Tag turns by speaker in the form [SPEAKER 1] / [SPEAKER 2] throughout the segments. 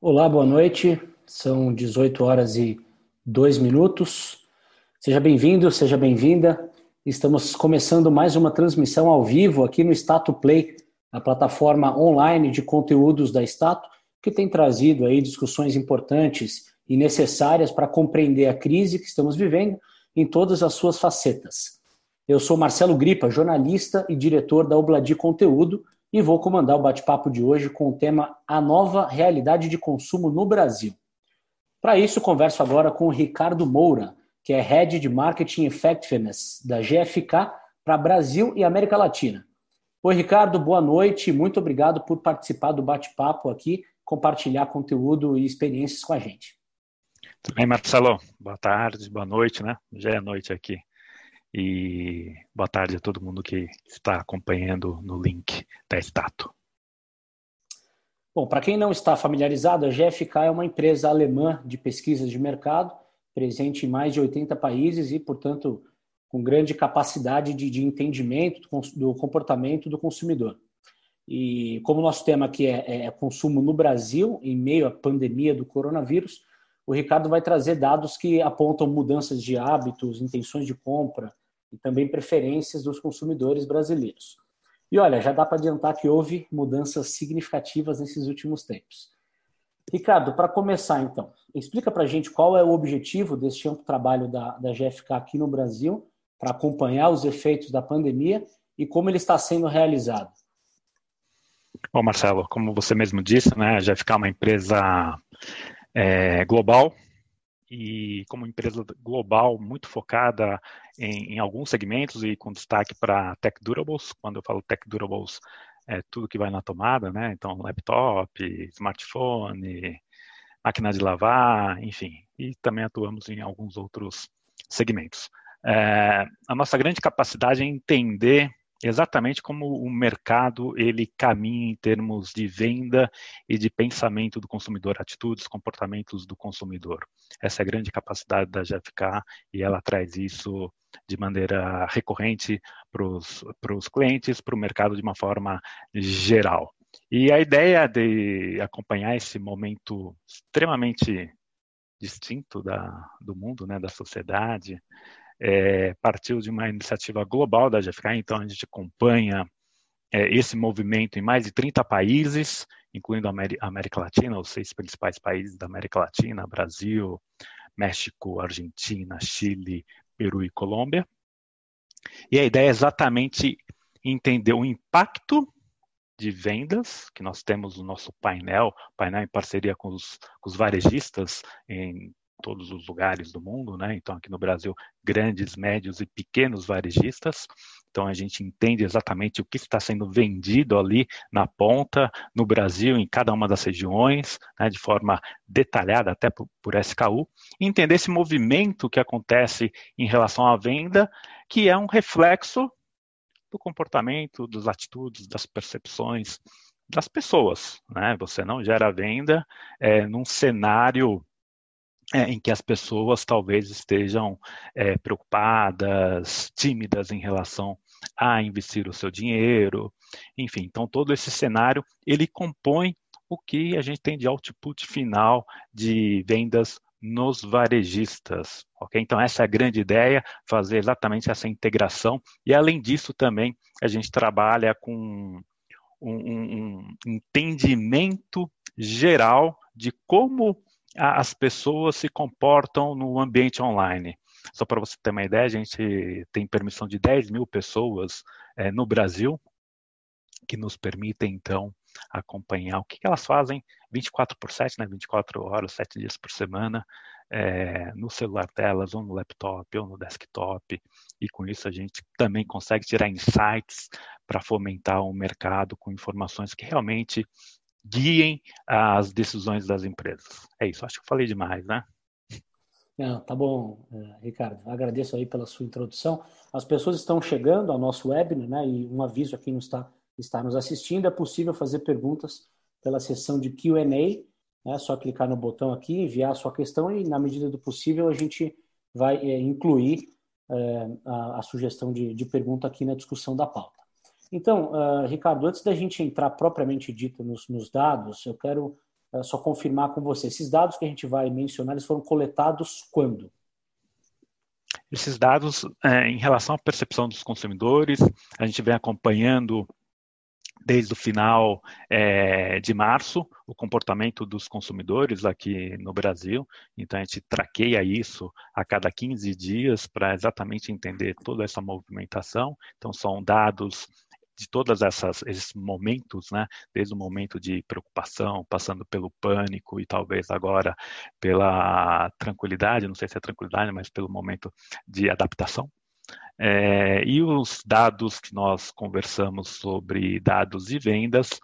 [SPEAKER 1] Olá, boa noite. São 18 horas e 2 minutos. Seja bem-vindo, seja bem-vinda. Estamos começando mais uma transmissão ao vivo aqui no Stato Play, a plataforma online de conteúdos da Stato, que tem trazido aí discussões importantes e necessárias para compreender a crise que estamos vivendo em todas as suas facetas. Eu sou Marcelo Gripa, jornalista e diretor da Obladi Conteúdo, e vou comandar o bate-papo de hoje com o tema A Nova Realidade de Consumo no Brasil. Para isso, converso agora com o Ricardo Moura, que é Head de Marketing Effectiveness da GFK para Brasil e América Latina. Oi, Ricardo, boa noite. Muito obrigado por participar do bate-papo aqui, compartilhar conteúdo e experiências com a gente.
[SPEAKER 2] Tudo bem, Marcelo? Boa tarde, boa noite, né? Já é noite aqui e boa tarde a todo mundo que está acompanhando no link da Stato.
[SPEAKER 1] Bom, para quem não está familiarizado, a GFK é uma empresa alemã de pesquisas de mercado, presente em mais de 80 países e, portanto, com grande capacidade de, de entendimento do, comportamento do consumidor. E como o nosso tema aqui é, é consumo no Brasil, em meio à pandemia do coronavírus, o Ricardo vai trazer dados que apontam mudanças de hábitos, intenções de compra e também preferências dos consumidores brasileiros. E olha, já dá para adiantar que houve mudanças significativas nesses últimos tempos. Ricardo, para começar então, explica para a gente qual é o objetivo deste amplo trabalho da, da GFK aqui no Brasil para acompanhar os efeitos da pandemia e como ele está sendo realizado.
[SPEAKER 2] Bom, Marcelo, como você mesmo disse, né, a GFK é uma empresa é, global e como empresa global muito focada em, em, alguns segmentos e com destaque para tech durables. Quando eu falo tech durables, é tudo que vai na tomada, né? Então, laptop, smartphone, máquina de lavar, enfim. E também atuamos em alguns outros segmentos. É, a nossa grande capacidade é entender exatamente como o mercado ele caminha em termos de venda e de pensamento do consumidor, atitudes, comportamentos do consumidor. Essa é a grande capacidade da GFK e ela traz isso de maneira recorrente para os clientes, para o mercado de uma forma geral. E a ideia de acompanhar esse momento extremamente distinto da, do mundo, né, da sociedade, é, partiu de uma iniciativa global da GFK, então a gente acompanha é, esse movimento em mais de 30 países, incluindo a América Latina, os seis principais países da América Latina, Brasil, México, Argentina, Chile, Peru e Colômbia. E a ideia é exatamente entender o impacto de vendas, que nós temos no nosso painel, painel em parceria com os, com os varejistas em todos os lugares do mundo, né? Então, aqui no Brasil, grandes, médios e pequenos varejistas. Então, a gente entende exatamente o que está sendo vendido ali na ponta, no Brasil, em cada uma das regiões, né, de forma detalhada, até por, por SKU. Entender esse movimento que acontece em relação à venda, que é um reflexo do comportamento, das atitudes, das percepções das pessoas. Né? Você não gera venda é, num cenário é, em que as pessoas talvez estejam é, preocupadas, tímidas em relação a investir o seu dinheiro, enfim. Então todo esse cenário ele compõe o que a gente tem de output final de vendas nos varejistas, ok? Então essa é a grande ideia, fazer exatamente essa integração e além disso também a gente trabalha com um, um, um entendimento geral de como as pessoas se comportam no ambiente online. Só para você ter uma ideia, a gente tem permissão de 10 mil pessoas é, no Brasil, que nos permitem, então, acompanhar. O que, elas fazem? 24 por 7, né, 24 horas, 7 dias por semana, é, no celular delas, ou no laptop, ou no desktop, e com isso a gente também consegue tirar insights para fomentar o mercado com informações que realmente guiem as decisões das empresas. É isso, acho que falei demais, né?
[SPEAKER 1] Tá bom, é, Ricardo. Agradeço aí pela sua introdução. As pessoas estão chegando ao nosso webinar, né? E um aviso a quem não está, está nos assistindo: é possível fazer perguntas pela seção de QA. Né? É só clicar no botão aqui, enviar a sua questão e, na medida do possível, a gente vai é, incluir é, a, a, sugestão de, de pergunta aqui na discussão da pauta. Então, uh, Ricardo, antes da gente entrar propriamente dito nos, nos, dados, eu quero é, só confirmar com você. Esses dados que a gente vai mencionar, eles foram coletados quando?
[SPEAKER 2] Esses dados, é, em relação à percepção dos consumidores, a gente vem acompanhando desde o final é, de março o comportamento dos consumidores aqui no Brasil. Então, a gente traqueia isso a cada 15 dias para exatamente entender toda essa movimentação. Então, são dados de todas essas esses momentos, né? Desde o momento de preocupação, passando pelo pânico e talvez agora pela tranquilidade, não sei se é tranquilidade, mas pelo momento de adaptação. É, e os dados que nós conversamos sobre dados de vendas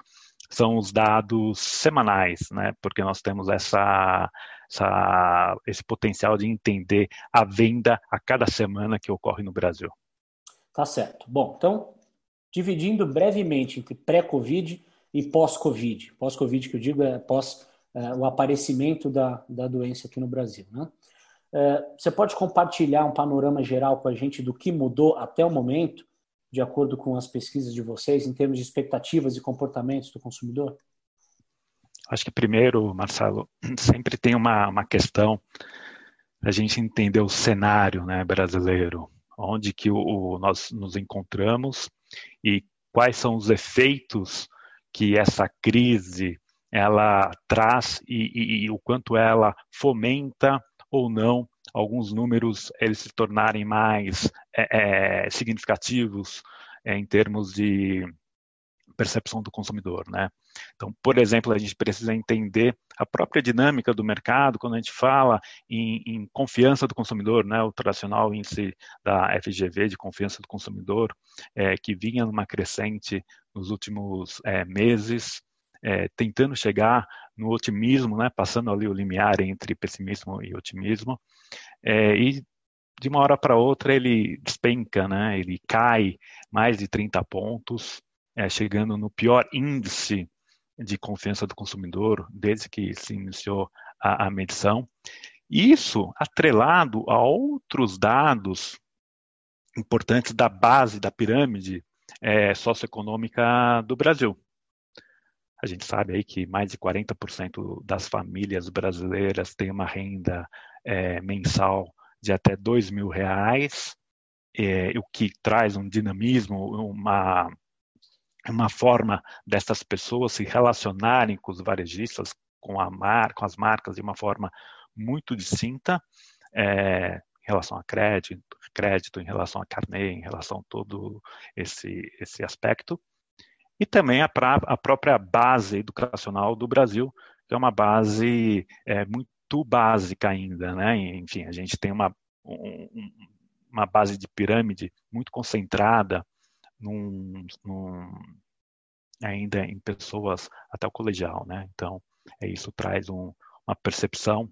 [SPEAKER 2] são os dados semanais, né? Porque nós temos essa, essa, esse potencial de entender a venda a cada semana que ocorre no Brasil.
[SPEAKER 1] Tá certo. Bom, então, dividindo brevemente entre pré-Covid e pós-Covid. Pós-Covid, que eu digo, é pós é, o aparecimento da, da doença aqui no Brasil, né? É, você pode compartilhar um panorama geral com a gente do que mudou até o momento, de acordo com as pesquisas de vocês, em termos de expectativas e comportamentos do consumidor?
[SPEAKER 2] Acho que primeiro, Marcelo, sempre tem uma, uma questão a gente entender o cenário né, brasileiro, onde que o, o, nós nos encontramos e quais são os efeitos que essa crise ela traz e, e, e o quanto ela fomenta ou não alguns números eles se tornarem mais é, é, significativos é, em termos de percepção do consumidor, né? Então, por exemplo, a gente precisa entender a própria dinâmica do mercado quando a gente fala em, em confiança do consumidor, né? O tradicional índice da FGV de confiança do consumidor, é, que vinha numa crescente nos últimos é, meses, é, tentando chegar no otimismo, né, passando ali o limiar entre pessimismo e otimismo, é, e de uma hora para outra ele despenca, né, ele cai mais de 30 pontos, é, chegando no pior índice de confiança do consumidor desde que se iniciou a, a medição. Isso atrelado a outros dados importantes da base da pirâmide é, socioeconômica do Brasil. A gente sabe aí que mais de 40% das famílias brasileiras têm uma renda é, mensal de até dois mil reais, é, o que traz um dinamismo, uma, uma forma dessas pessoas se relacionarem com os varejistas, com, a mar, com as marcas de uma forma muito distinta, é, em relação a crédito, crédito, em relação a carnê, em relação a todo esse, esse aspecto e também a, pra, a própria base educacional do Brasil, que é uma base é, muito básica ainda, né? Enfim, a gente tem uma, um, uma base de pirâmide muito concentrada num, num, ainda em pessoas até o colegial, né? Então, é, isso traz um, uma percepção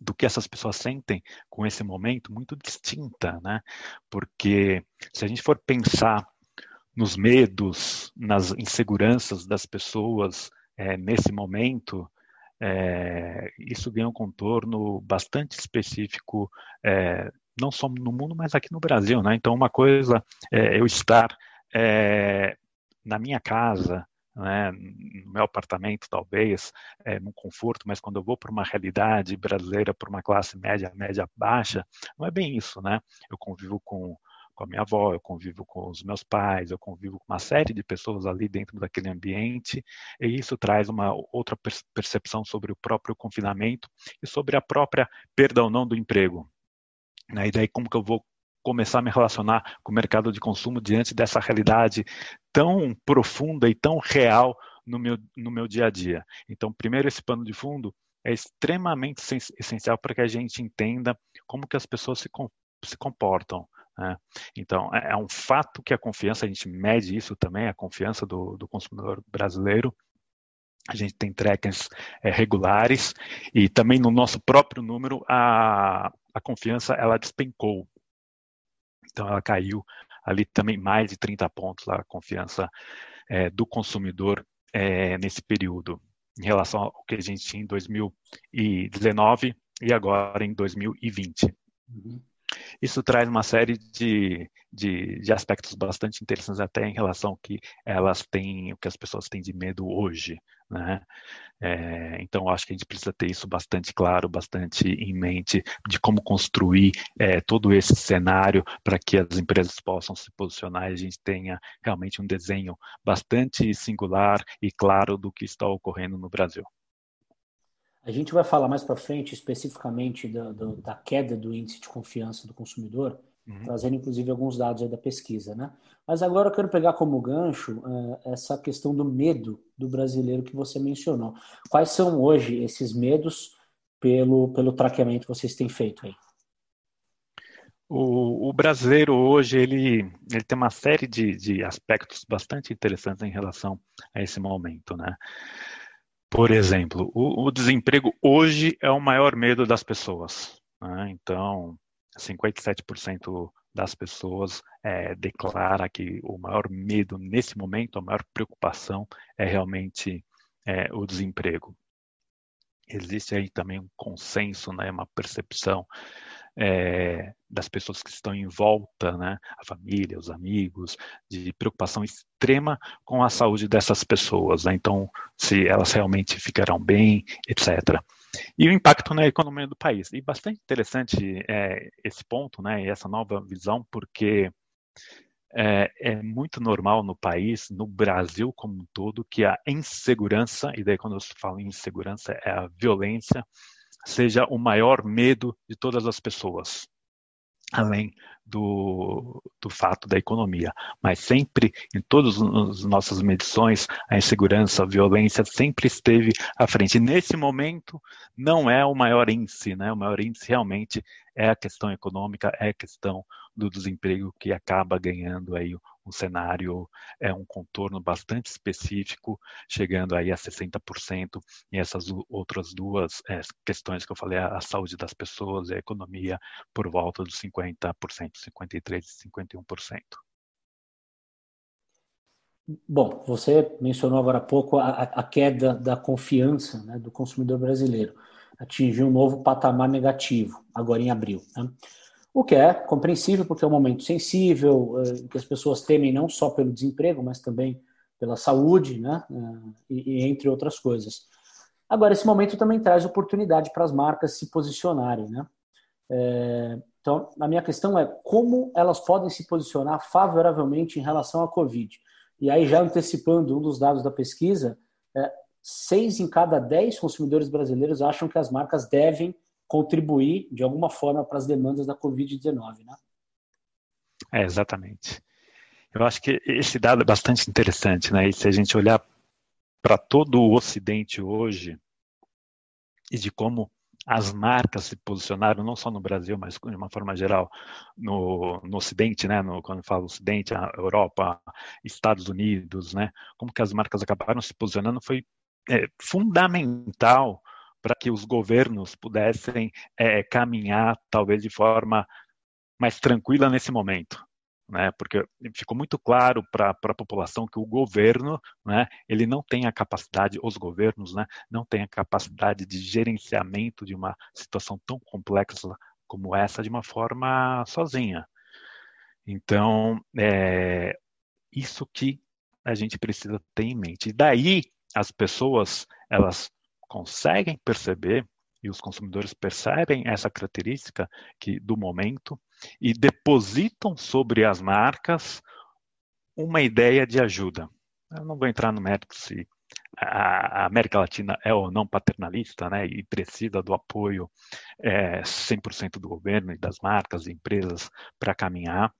[SPEAKER 2] do que essas pessoas sentem com esse momento muito distinta, né? Porque se a gente for pensar nos medos, nas inseguranças das pessoas é, nesse momento, é, isso ganha um contorno bastante específico, é, não só no mundo, mas aqui no Brasil. Né? Então, uma coisa é eu estar é, na minha casa, né, no meu apartamento, talvez, é, num conforto, mas quando eu vou para uma realidade brasileira, para uma classe média, média baixa, não é bem isso, né? Eu convivo com com a minha avó, eu convivo com os meus pais, eu convivo com uma série de pessoas ali dentro daquele ambiente, e isso traz uma outra percepção sobre o próprio confinamento e sobre a própria perda ou não do emprego. Né? E daí como que eu vou começar a me relacionar com o mercado de consumo diante dessa realidade tão profunda e tão real no meu, no meu dia a dia. Então, primeiro, esse pano de fundo é extremamente essencial para que a gente entenda como que as pessoas se, se comportam. Né? Então, é, é um fato que a confiança, a gente mede isso também, a confiança do, do consumidor brasileiro. A gente tem trackers é, regulares e também no nosso próprio número a, a confiança ela despencou. Então, ela caiu ali também mais de 30 pontos a confiança é, do consumidor é, nesse período, em relação ao que a gente tinha em 2019 e agora em 2020. Uhum. isso traz uma série de, de, de, aspectos bastante interessantes até em relação ao que elas têm, o que as pessoas têm de medo hoje, né? É, então, acho que a gente precisa ter isso bastante claro, bastante em mente, de como construir é, todo esse cenário para que as empresas possam se posicionar e a gente tenha realmente um desenho bastante singular e claro do que está ocorrendo no Brasil.
[SPEAKER 1] A gente vai falar mais para frente especificamente da, da, queda do índice de confiança do consumidor, uhum. trazendo inclusive alguns dados da pesquisa, né? Mas agora eu quero pegar como gancho uh, essa questão do medo do brasileiro que você mencionou. Quais são hoje esses medos pelo, pelo traqueamento que vocês têm feito aí?
[SPEAKER 2] O, o, brasileiro hoje ele, ele tem uma série de, de aspectos bastante interessantes em relação a esse momento, né? Por exemplo, o, o desemprego hoje é o maior medo das pessoas. Né? Então, 57% das pessoas é, declara que o maior medo nesse momento, a maior preocupação é realmente é, o desemprego. Existe aí também um consenso, né, uma percepção é, das pessoas que estão em volta, né, a família, os amigos, de preocupação extrema com a saúde dessas pessoas. Né? Então, se elas realmente ficarão bem, etc. E o impacto na economia do país. E bastante interessante é, esse ponto, né, e essa nova visão, porque é, é, muito normal no país, no Brasil como um todo, que a insegurança, e daí quando eu falo em insegurança, é a violência, seja o maior medo de todas as pessoas, além do, do fato da economia. Mas sempre, em todas as nossas medições, a insegurança, a violência sempre esteve à frente. E nesse momento, não é o maior índice, né? O maior índice realmente é a questão econômica, é a questão do desemprego que acaba ganhando aí um cenário, é um contorno bastante específico, chegando aí a 60%, e essas outras duas é, questões que eu falei, a, saúde das pessoas e a economia, por volta dos 50%, 53% e 51%.
[SPEAKER 1] Bom, você mencionou agora há pouco a, a queda da confiança né, do consumidor brasileiro. Atingiu um novo patamar negativo, agora em abril. Né? O que é compreensível, porque é um momento sensível, eh, que as pessoas temem não só pelo desemprego, mas também pela saúde, né? Eh, e, entre outras coisas. Agora, esse momento também traz oportunidade para as marcas se posicionarem, né? É, então, a minha questão é como elas podem se posicionar favoravelmente em relação à Covid. E aí, já antecipando um dos dados da pesquisa, seis em cada dez consumidores brasileiros acham que as marcas devem contribuir de alguma forma para as demandas da Covid-19, né?
[SPEAKER 2] É, exatamente. Eu acho que esse dado é bastante interessante, né? E se a gente olhar para todo o Ocidente hoje e de como as marcas se posicionaram, não só no Brasil, mas de uma forma geral no, no Ocidente, né? No, quando eu falo Ocidente, a Europa, Estados Unidos, né? Como que as marcas acabaram se posicionando foi é, fundamental para que os governos pudessem é, caminhar talvez de forma mais tranquila nesse momento. Né, porque ficou muito claro para a população que o governo, né, ele não tem a capacidade, os governos, né, não têm a capacidade de gerenciamento de uma situação tão complexa como essa de uma forma sozinha. Então, é, isso que a gente precisa ter em mente. E daí as pessoas, elas conseguem perceber e os consumidores percebem essa característica que do momento e depositam sobre as marcas uma ideia de ajuda. Eu não vou entrar no mérito se a América Latina é ou não paternalista, né, e precisa do apoio é, 100% do governo e das marcas e empresas para caminhar,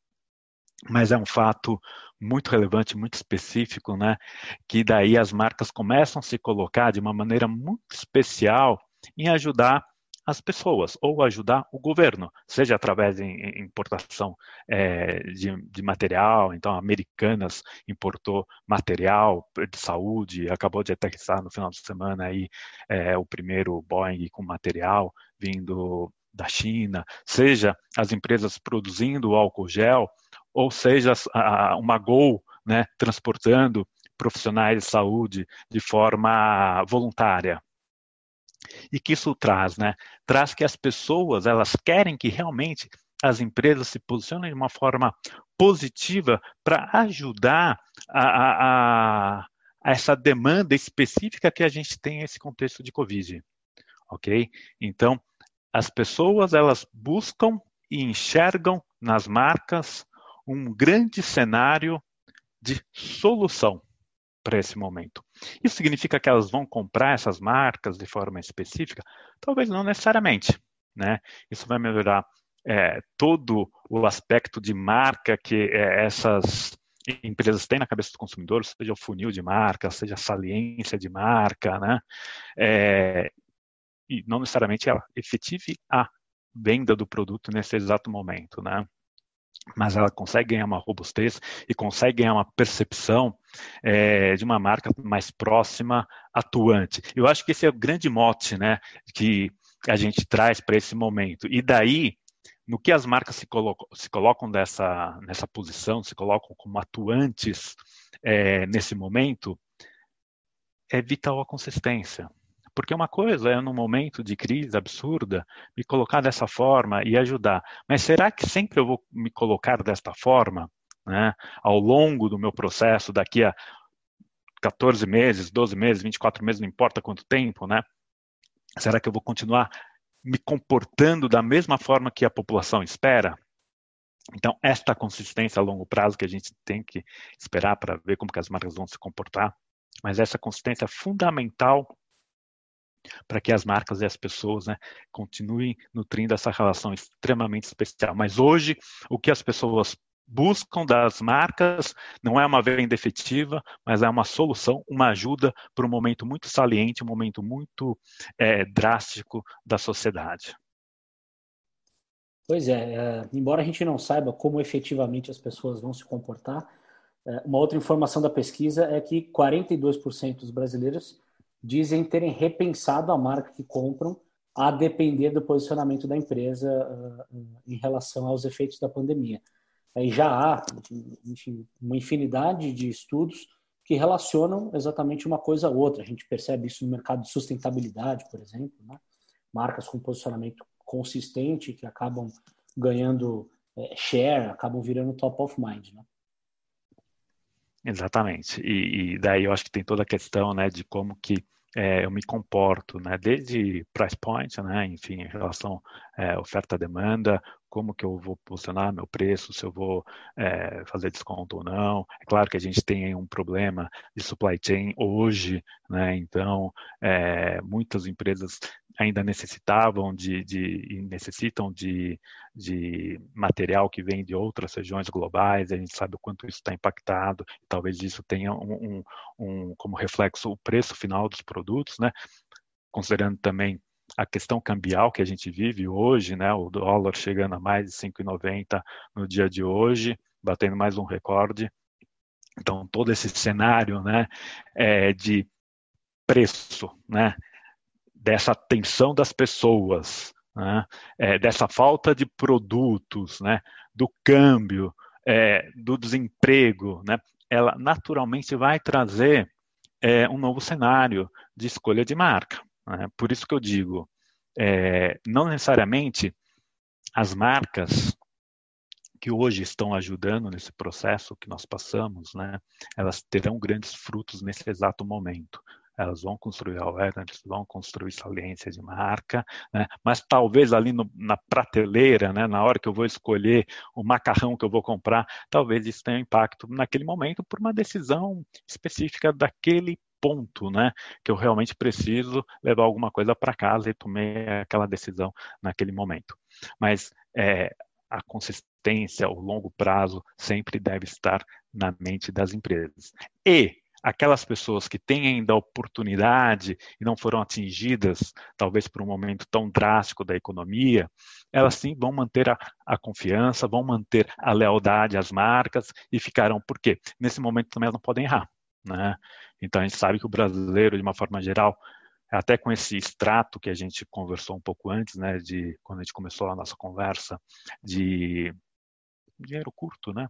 [SPEAKER 2] mas é um fato muito relevante, muito específico, né? Que daí as marcas começam a se colocar de uma maneira muito especial em ajudar as pessoas ou ajudar o governo, seja através de importação é, de, de, material. Então, Americanas importou material de saúde, acabou de aterrissar no final de semana aí é, o primeiro Boeing com material vindo da China, seja as empresas produzindo álcool gel ou seja, uma Gol né, transportando profissionais de saúde de forma voluntária. E que isso traz, né? Traz que as pessoas elas querem que realmente as empresas se posicionem de uma forma positiva para ajudar a, a, a, essa demanda específica que a gente tem nesse contexto de Covid, ok? Então, as pessoas elas buscam e enxergam nas marcas um grande cenário de solução para esse momento. Isso significa que elas vão comprar essas marcas de forma específica? Talvez não necessariamente. Né? Isso vai melhorar é, todo o aspecto de marca que é, essas empresas têm na cabeça do consumidor, seja o funil de marca, seja a saliência de marca, né? É, e não necessariamente ela efetive a venda do produto nesse exato momento, né? Mas ela consegue ganhar uma robustez e consegue ganhar uma percepção é, de uma marca mais próxima, atuante. Eu acho que esse é o grande mote, né, que a gente traz para esse momento. E daí, no que as marcas se colocam, se colocam dessa, nessa posição, se colocam como atuantes é, nesse momento, é vital a consistência. Porque uma coisa é, num momento de crise absurda, me colocar dessa forma e ajudar. Mas será que sempre eu vou me colocar desta forma? Né, ao longo do meu processo, daqui a 14 meses, 12 meses, 24 meses, não importa quanto tempo, né? Será que eu vou continuar me comportando da mesma forma que a população espera? Então, esta consistência a longo prazo que a gente tem que esperar para ver como que as marcas vão se comportar, mas essa consistência é fundamental para que as marcas e as pessoas né, continuem nutrindo essa relação extremamente especial. Mas hoje, o que as pessoas buscam das marcas não é uma venda efetiva, mas é uma solução, uma ajuda para um momento muito saliente, um momento muito é, drástico da sociedade.
[SPEAKER 1] Pois é, é, embora a gente não saiba como efetivamente as pessoas vão se comportar, é, uma outra informação da pesquisa é que 42% dos brasileiros dizem terem repensado a marca que compram a depender do posicionamento da empresa uh, em relação aos efeitos da pandemia. Aí já há enfim, uma infinidade de estudos que relacionam exatamente uma coisa a outra. A gente percebe isso no mercado de sustentabilidade, por exemplo, né? marcas com posicionamento consistente que acabam ganhando é, share, acabam virando top of mind. Né?
[SPEAKER 2] Exatamente. E, e, daí eu acho que tem toda a questão né, de como que é, eu me comporto, né, desde price point, né, enfim, em relação é, oferta-demanda, como que eu vou posicionar meu preço, se eu vou é, fazer desconto ou não. É claro que a gente tem um problema de supply chain hoje, né, então é, muitas empresas ainda necessitavam de, de necessitam de, de material que vem de outras regiões globais, a gente sabe o quanto isso está impactado, talvez isso tenha um, um, um, como reflexo o preço final dos produtos, né? considerando também a questão cambial que a gente vive hoje, né? o dólar chegando a mais de 5,90 no dia de hoje, batendo mais um recorde. Então, todo esse cenário né, é, de preço, né, dessa tensão das pessoas, né? é, dessa falta de produtos, né? do câmbio, é, do desemprego, né? ela naturalmente vai trazer é, um novo cenário de escolha de marca. Né? Por isso que eu digo, é, não necessariamente as marcas que hoje estão ajudando nesse processo que nós passamos, né, elas terão grandes frutos nesse exato momento elas vão construir awareness, vão construir saliência de marca, né? mas talvez ali no, na prateleira, né, na hora que eu vou escolher o macarrão que eu vou comprar, talvez isso tenha impacto naquele momento por uma decisão específica daquele ponto, né, que eu realmente preciso levar alguma coisa para casa e tomei aquela decisão naquele momento. Mas é, a consistência, o longo prazo sempre deve estar na mente das empresas. E aquelas pessoas que têm ainda a oportunidade e não foram atingidas, talvez por um momento tão drástico da economia, elas sim vão manter a, a confiança, vão manter a lealdade às marcas e ficarão, por quê? Nesse momento também elas não podem errar. Né? Então a gente sabe que o brasileiro, de uma forma geral, até com esse extrato que a gente conversou um pouco antes, né, de quando a gente começou a nossa conversa de dinheiro curto, né?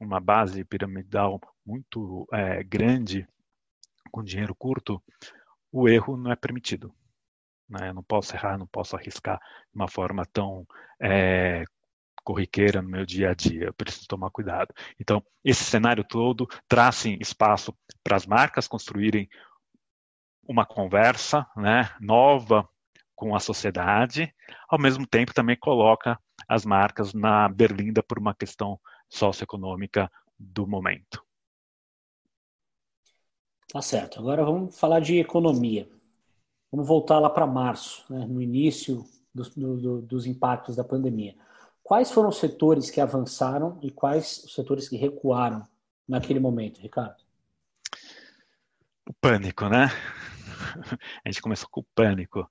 [SPEAKER 2] Uma base piramidal muito é, grande, com dinheiro curto, o erro não é permitido. Né? Eu não posso errar, não posso arriscar de uma forma tão é, corriqueira no meu dia a dia, eu preciso tomar cuidado. Então, esse cenário todo traz sim, espaço para as marcas construírem uma conversa né, nova com a sociedade, ao mesmo tempo também coloca as marcas na berlinda por uma questão socioeconômica do momento.
[SPEAKER 1] Tá certo. Agora vamos falar de economia. Vamos voltar lá para março, né, no início dos, do, dos impactos da pandemia. Quais foram os setores que avançaram e quais os setores que recuaram naquele momento, Ricardo?
[SPEAKER 2] O pânico, né? A gente começou com o pânico.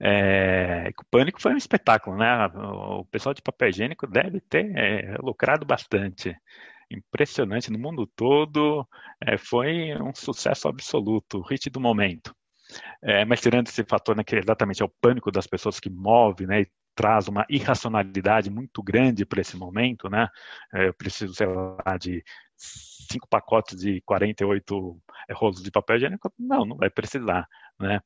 [SPEAKER 2] É, o pânico foi um espetáculo, né? O pessoal de papel higiênico deve ter é, lucrado bastante. Impressionante no mundo todo, é, foi um sucesso absoluto, o hit do momento. É, mas tirando esse fator, né, que exatamente é o pânico das pessoas que move, né, e traz uma irracionalidade muito grande para esse momento, né? É, eu preciso, sei lá, de cinco pacotes de 48 rolos de papel higiênico? Não, não vai precisar, né?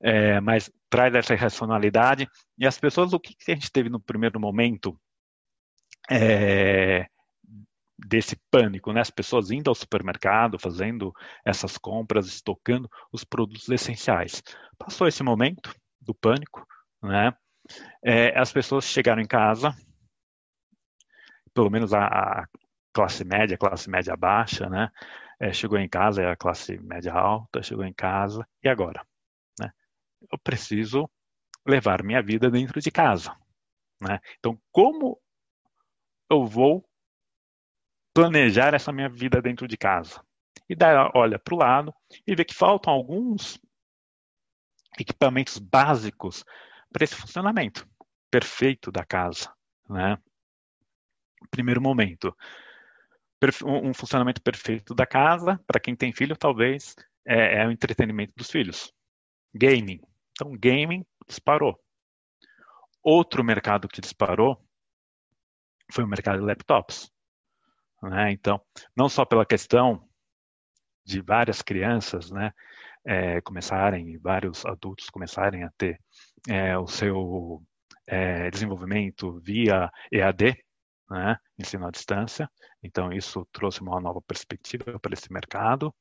[SPEAKER 2] É, mas traz essa irracionalidade e as pessoas, o que, que a gente teve no primeiro momento é, desse pânico, né? As pessoas indo ao supermercado, fazendo essas compras, estocando os produtos essenciais. Passou esse momento do pânico, né? É, as pessoas chegaram em casa, pelo menos a, a classe média, classe média baixa, né? É, chegou em casa, é a classe média alta, chegou em casa, e agora? Eu preciso levar minha vida dentro de casa. Né? Então, como eu vou planejar essa minha vida dentro de casa. E daí olha para o lado e vê que faltam alguns equipamentos básicos para esse funcionamento perfeito da casa. Né? Primeiro momento, um funcionamento perfeito da casa, para quem tem filho, talvez, é, é o entretenimento dos filhos. Gaming. Então, gaming disparou. Outro mercado que disparou foi o mercado de laptops. Né? Então, não só pela questão de várias crianças né, é, começarem, vários adultos começarem a ter é, o seu é, desenvolvimento via EAD, né, ensino à distância. Então, isso trouxe uma nova perspectiva para esse mercado.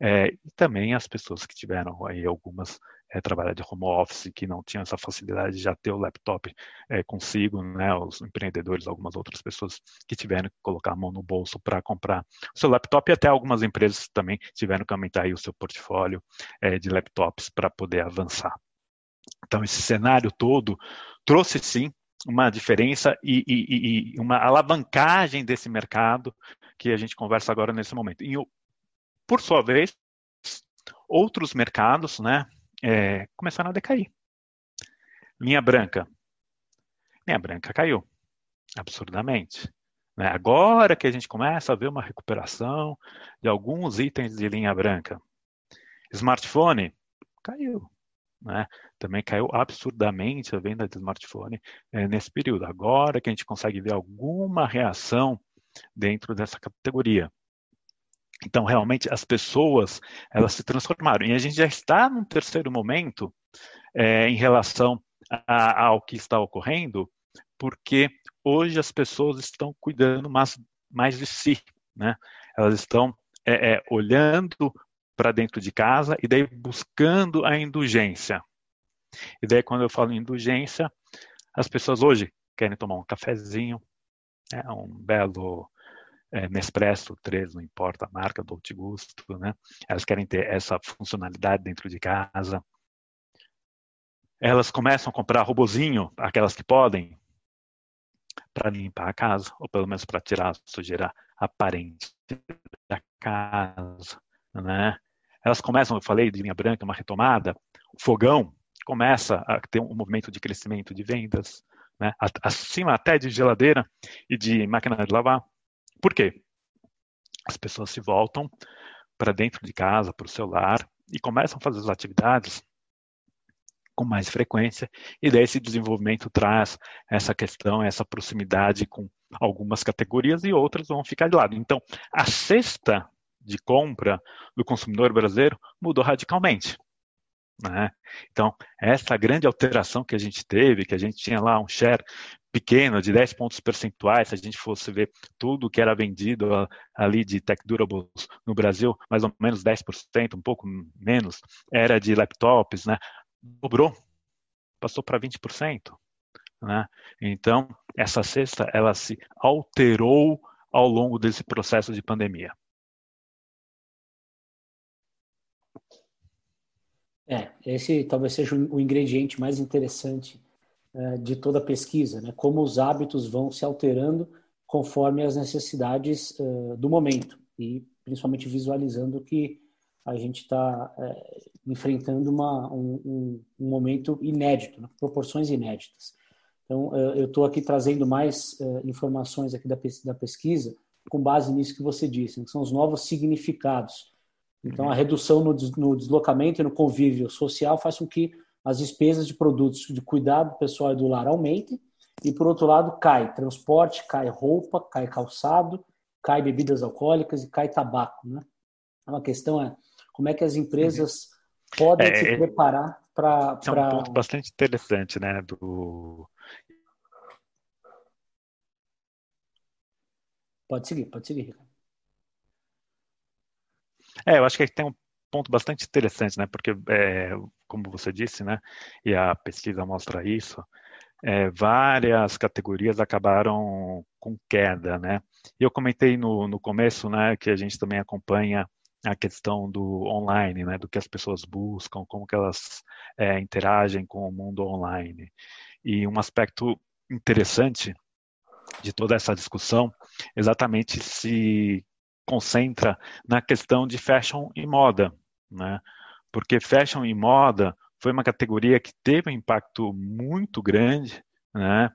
[SPEAKER 2] É, e também as pessoas que tiveram aí algumas é, trabalhar de home office, que não tinham essa facilidade de já ter o laptop é, consigo, né, os empreendedores, algumas outras pessoas que tiveram que colocar a mão no bolso para comprar o seu laptop e até algumas empresas também tiveram que aumentar aí o seu portfólio é, de laptops para poder avançar. Então, esse cenário todo trouxe sim uma diferença e, e, e, uma alavancagem desse mercado que a gente conversa agora nesse momento. E, por sua vez, outros mercados né, é, começaram a decair. Linha branca. Linha branca caiu, absurdamente. Né? Agora que a gente começa a ver uma recuperação de alguns itens de linha branca. Smartphone caiu. Né? Também caiu absurdamente a venda de smartphone é, nesse período. Agora que a gente consegue ver alguma reação dentro dessa categoria. Então, realmente, as pessoas elas se transformaram. E a gente já está num terceiro momento é, em relação a, ao que está ocorrendo, porque hoje as pessoas estão cuidando mais, mais de si. Né? Elas estão é, é, olhando para dentro de casa e daí buscando a indulgência. E daí, quando eu falo indulgência, as pessoas hoje querem tomar um cafezinho, né, um belo é, Nespresso 3, não importa a marca, do Gusto, né? Elas querem ter essa funcionalidade dentro de casa. Elas começam a comprar robozinho, aquelas que podem, para limpar a casa, ou pelo menos para tirar a sujeira aparente da casa, né? Elas começam, eu falei de linha branca, uma retomada, o fogão começa a ter um movimento de crescimento de vendas, né? acima até de geladeira e de máquina de lavar. Por quê? As pessoas se voltam para dentro de casa, para o celular, e começam a fazer as atividades com mais frequência, e daí esse desenvolvimento traz essa questão, essa proximidade com algumas categorias e outras vão ficar de lado. Então, a cesta de compra do consumidor brasileiro mudou radicalmente. Né? Então, essa grande alteração que a gente teve, que a gente tinha lá um share pequeno, de 10 pontos percentuais, se a gente fosse ver tudo que era vendido ali de tech durables no Brasil, mais ou menos 10%, um pouco menos, era de laptops, né? Dobrou, passou para 20%. Né? Então, essa cesta, ela se alterou ao longo desse processo de pandemia.
[SPEAKER 1] É, esse talvez seja o ingrediente mais interessante de toda a pesquisa, né? como os hábitos vão se alterando conforme as necessidades uh, do momento e principalmente visualizando que a gente está é, enfrentando uma, um, um, momento inédito, né? proporções inéditas. Então, eu estou aqui trazendo mais informações aqui da, da pesquisa com base nisso que você disse, né? que são os novos significados. Então, a redução no, no deslocamento e no convívio social faz com que as despesas de produtos de cuidado pessoal e do lar aumentem, e por outro lado cai transporte, cai roupa, cai calçado, cai bebidas alcoólicas e cai tabaco. Né? Então a questão é como é que as empresas podem é, se é preparar para.
[SPEAKER 2] É um ponto bastante interessante, né? Do...
[SPEAKER 1] Pode seguir, pode seguir,
[SPEAKER 2] Ricardo. É, eu acho que tem um ponto bastante interessante, né? Porque, é, como você disse, né? E a pesquisa mostra isso. É, várias categorias acabaram com queda, né? Eu comentei no, no começo, né, que a gente também acompanha a questão do online, né, do que as pessoas buscam, como que elas é, interagem com o mundo online. E um aspecto interessante de toda essa discussão exatamente se concentra na questão de fashion e moda, né? Porque fashion e moda foi uma categoria que teve um impacto muito grande, né?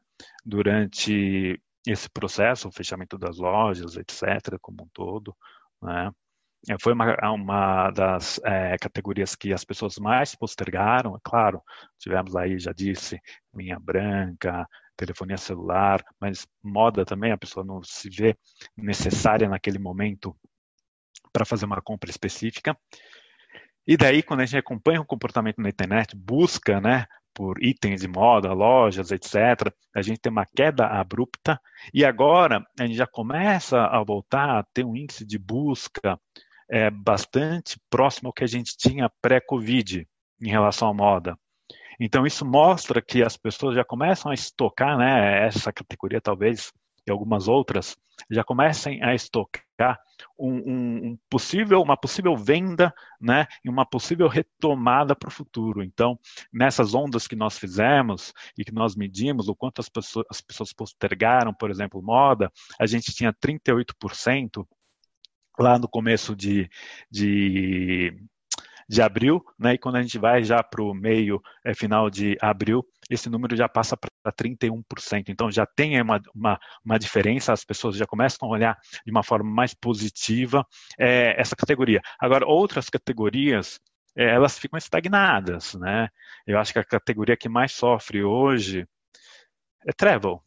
[SPEAKER 2] Durante esse processo, o fechamento das lojas, etc., como um todo, né? É, foi uma, uma das é, categorias que as pessoas mais postergaram, é claro, tivemos aí, já disse, linha branca, telefonia celular, mas moda também, a pessoa não se vê necessária naquele momento para fazer uma compra específica. E daí, quando a gente acompanha o comportamento na internet, busca né, por itens de moda, lojas, etc., a gente tem uma queda abrupta. E agora a gente já começa a voltar a ter um índice de busca é, bastante próximo ao que a gente tinha pré-Covid em relação à moda. Então, isso mostra que as pessoas já começam a estocar, né, essa categoria talvez e algumas outras, já comecem a estocar um, um, um possível, uma possível venda né, e uma possível retomada para o futuro. Então, nessas ondas que nós fizemos e que nós medimos o quanto as pessoas, as pessoas postergaram, por exemplo, moda, a gente tinha 38% lá no começo de, de de abril, né? E quando a gente vai já para o meio, é, final de abril, esse número já passa para 31%. Então já tem uma, uma, uma, diferença, as pessoas já começam a olhar de uma forma mais positiva é, essa categoria. Agora, outras categorias, é, elas ficam estagnadas, né? Eu acho que a categoria que mais sofre hoje é travel.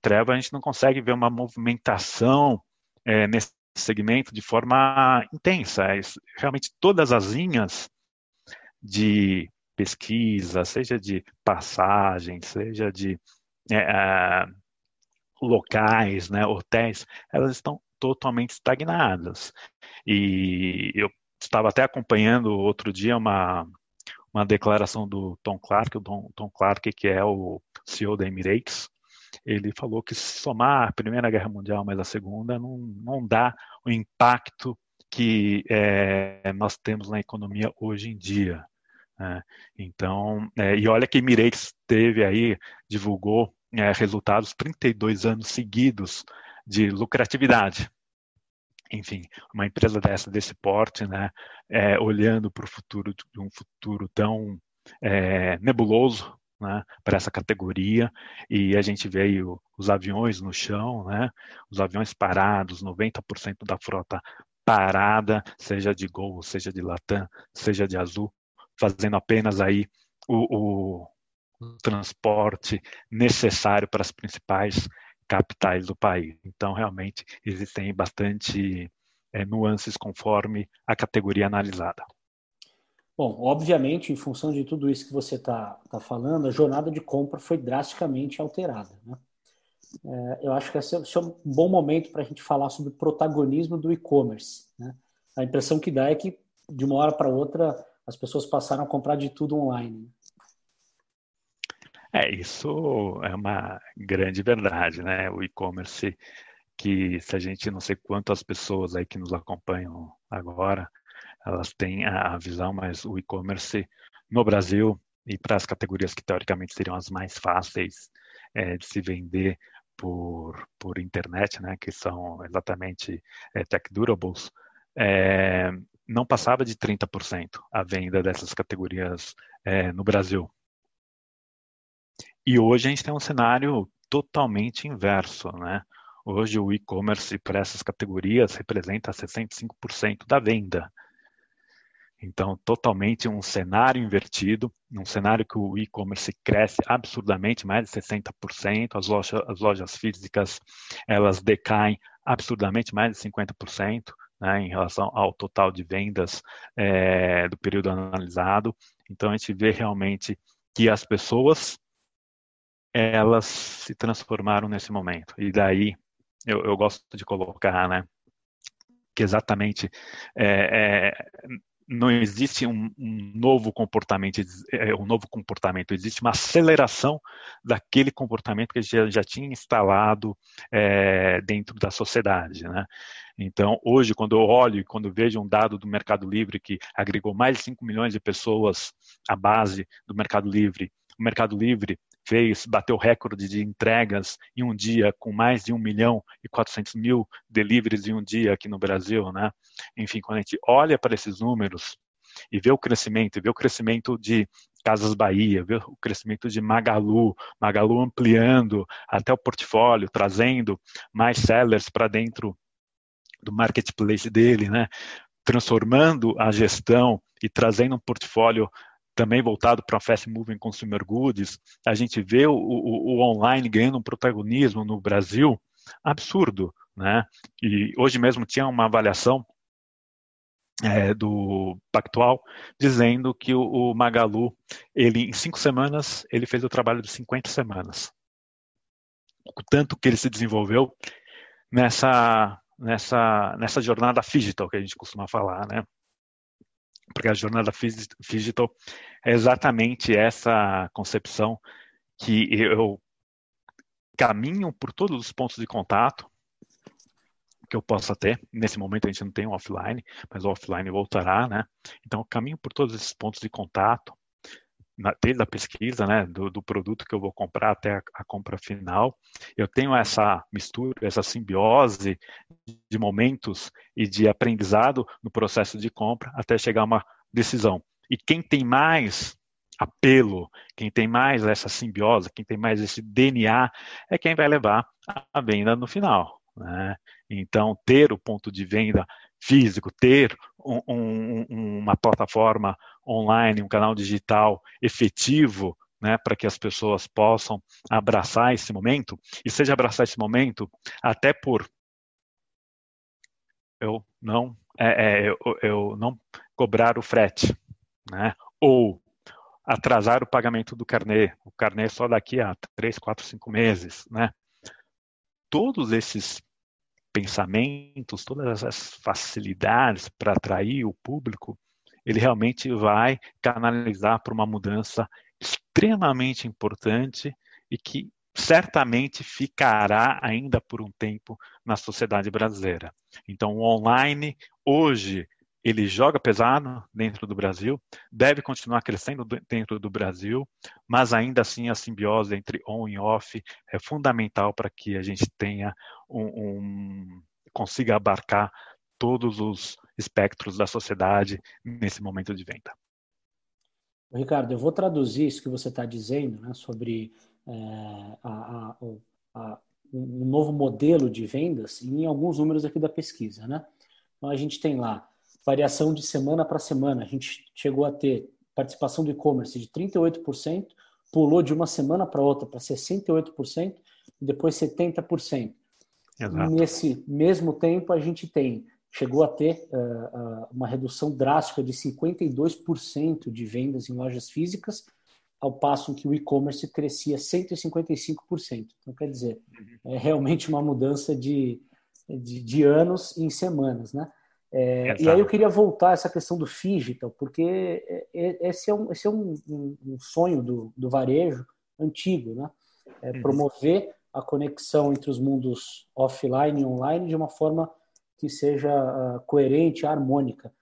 [SPEAKER 2] Travel a gente não consegue ver uma movimentação é, nesse segmento de forma intensa. É realmente todas as linhas de pesquisa, seja de passagem, seja de é, é, locais, né, hotéis, elas estão totalmente estagnadas. E eu estava até acompanhando outro dia uma, uma declaração do Tom Clark, o Tom, Tom Clark, que é o CEO da Emirates, ele falou que somar a Primeira Guerra Mundial mais a Segunda não, não dá o impacto que é, nós temos na economia hoje em dia. Né? Então, é, e olha que Emirates teve aí, divulgou é, resultados 32 anos seguidos de lucratividade. Enfim, uma empresa dessa, desse porte, né, olhando para o futuro, de um futuro tão nebuloso, né, para essa categoria e a gente vê aí os aviões no chão, né, os aviões parados, 90% da frota parada, seja de Gol, seja de Latam, seja de Azul, fazendo apenas aí o, o transporte necessário para as principais capitais do país. Então, realmente, existem bastante é, nuances conforme a categoria analisada.
[SPEAKER 1] Bom, obviamente, em função de tudo isso que você está tá falando, a jornada de compra foi drasticamente alterada. Né? é, eu acho que esse é, é um bom momento para a gente falar sobre o protagonismo do e-commerce. Né? A impressão que dá é que, de uma hora para outra, as pessoas passaram a comprar de tudo online.
[SPEAKER 2] É, isso é uma grande verdade, né? O e-commerce, que se a gente não sei quantas pessoas aí que nos acompanham agora, elas têm a visão, mas o e-commerce no Brasil e para as categorias que teoricamente seriam as mais fáceis é, de se vender por, por internet, né, que são exatamente é, tech durables, é, não passava de 30% a venda dessas categorias é, no Brasil. E hoje a gente tem um cenário totalmente inverso, né? Hoje o e-commerce para essas categorias representa 65% da venda. Então, totalmente um cenário invertido, um cenário que o e-commerce cresce absurdamente, mais de 60%, as lojas, as lojas físicas elas decaem absurdamente, mais de 50%, né, em relação ao total de vendas é, do período analisado. Então, a gente vê realmente que as pessoas elas se transformaram nesse momento. E daí eu, eu gosto de colocar, né, que exatamente é, é, não existe um, um, novo comportamento, é, um novo comportamento, existe uma aceleração daquele comportamento que já, já tinha instalado é, dentro da sociedade, né? Então, hoje, quando eu olho e quando vejo um dado do Mercado Livre que agregou mais de 5 milhões de pessoas à base do Mercado Livre, o Mercado Livre fez, bateu recorde de entregas em um dia com mais de 1 milhão e 400 mil deliveries em um dia aqui no Brasil, né? Enfim, quando a gente olha para esses números e vê o crescimento, vê o crescimento de Casas Bahia, vê o crescimento de Magalu, Magalu ampliando até o portfólio, trazendo mais sellers para dentro do marketplace dele, né? transformando a gestão e trazendo um portfólio também voltado para Fast Moving Consumer Goods, a gente vê o, o, o, online ganhando um protagonismo no Brasil absurdo, né? E hoje mesmo tinha uma avaliação é, do Pactual dizendo que o, o, Magalu, ele em cinco semanas, ele fez o trabalho de 50 semanas. O tanto que ele se desenvolveu nessa nessa nessa jornada digital que a gente costuma falar, né? Porque a jornada digital é exatamente essa concepção que eu caminho por todos os pontos de contato que eu possa ter. Nesse momento a gente não tem o offline, mas o offline voltará, né? Então, caminho por todos esses pontos de contato, desde a pesquisa, né, do, do, produto que eu vou comprar até a, a, compra final. Eu tenho essa mistura, essa simbiose de momentos e de aprendizado no processo de compra até chegar a uma decisão. E quem tem mais apelo, quem tem mais essa simbiose, quem tem mais esse DNA, é quem vai levar a venda no final. Né? Então, ter o ponto de venda físico, ter um, um, uma plataforma online, um canal digital efetivo, né, para que as pessoas possam abraçar esse momento, e seja abraçar esse momento até por eu não é, é, eu, eu, não cobrar o frete, né, ou atrasar o pagamento do carnê, o carnê só daqui a três, quatro, cinco meses, né? Todos esses pensamentos, todas essas facilidades para atrair o público, ele realmente vai canalizar para uma mudança extremamente importante e que certamente ficará ainda por um tempo na sociedade brasileira. Então, o online hoje ele joga pesado dentro do Brasil, deve continuar crescendo dentro do Brasil, mas ainda assim a simbiose entre on e off é fundamental para que a gente tenha um, um consiga abarcar todos os espectros da sociedade nesse momento de venda.
[SPEAKER 1] Ricardo, eu vou traduzir isso que você está dizendo né, sobre é, a, a, a, um novo modelo de vendas em alguns números aqui da pesquisa. Né? Então, a gente tem lá variação de semana para semana. A gente chegou a ter participação do e-commerce de 38%, pulou de uma semana para outra para 68% e depois 70%. Exato. Nesse mesmo tempo, a gente tem chegou a ter uh, uh, uma redução drástica de 52% de vendas em lojas físicas ao passo que o e-commerce crescia 155%. Então, quer dizer, é realmente uma mudança de, de, de anos em semanas, né? É, e aí eu queria voltar a essa questão do digital, porque é, é, esse é um, esse é um, um sonho do, do varejo antigo, né? É uhum. promover a conexão entre os mundos offline e online de uma forma que seja uh, coerente, harmônica.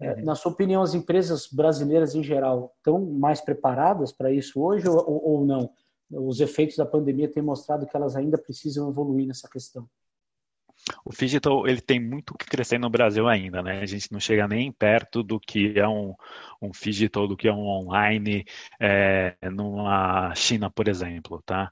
[SPEAKER 1] É, uhum. Na sua opinião, as empresas brasileiras em geral estão mais preparadas para isso hoje ou, ou não? Os efeitos da pandemia têm mostrado que elas ainda precisam evoluir nessa questão.
[SPEAKER 2] O digital ele tem muito que crescer no Brasil ainda, né? A gente não chega nem perto do que é um, um digital, do que é um online é, numa China, por exemplo, tá?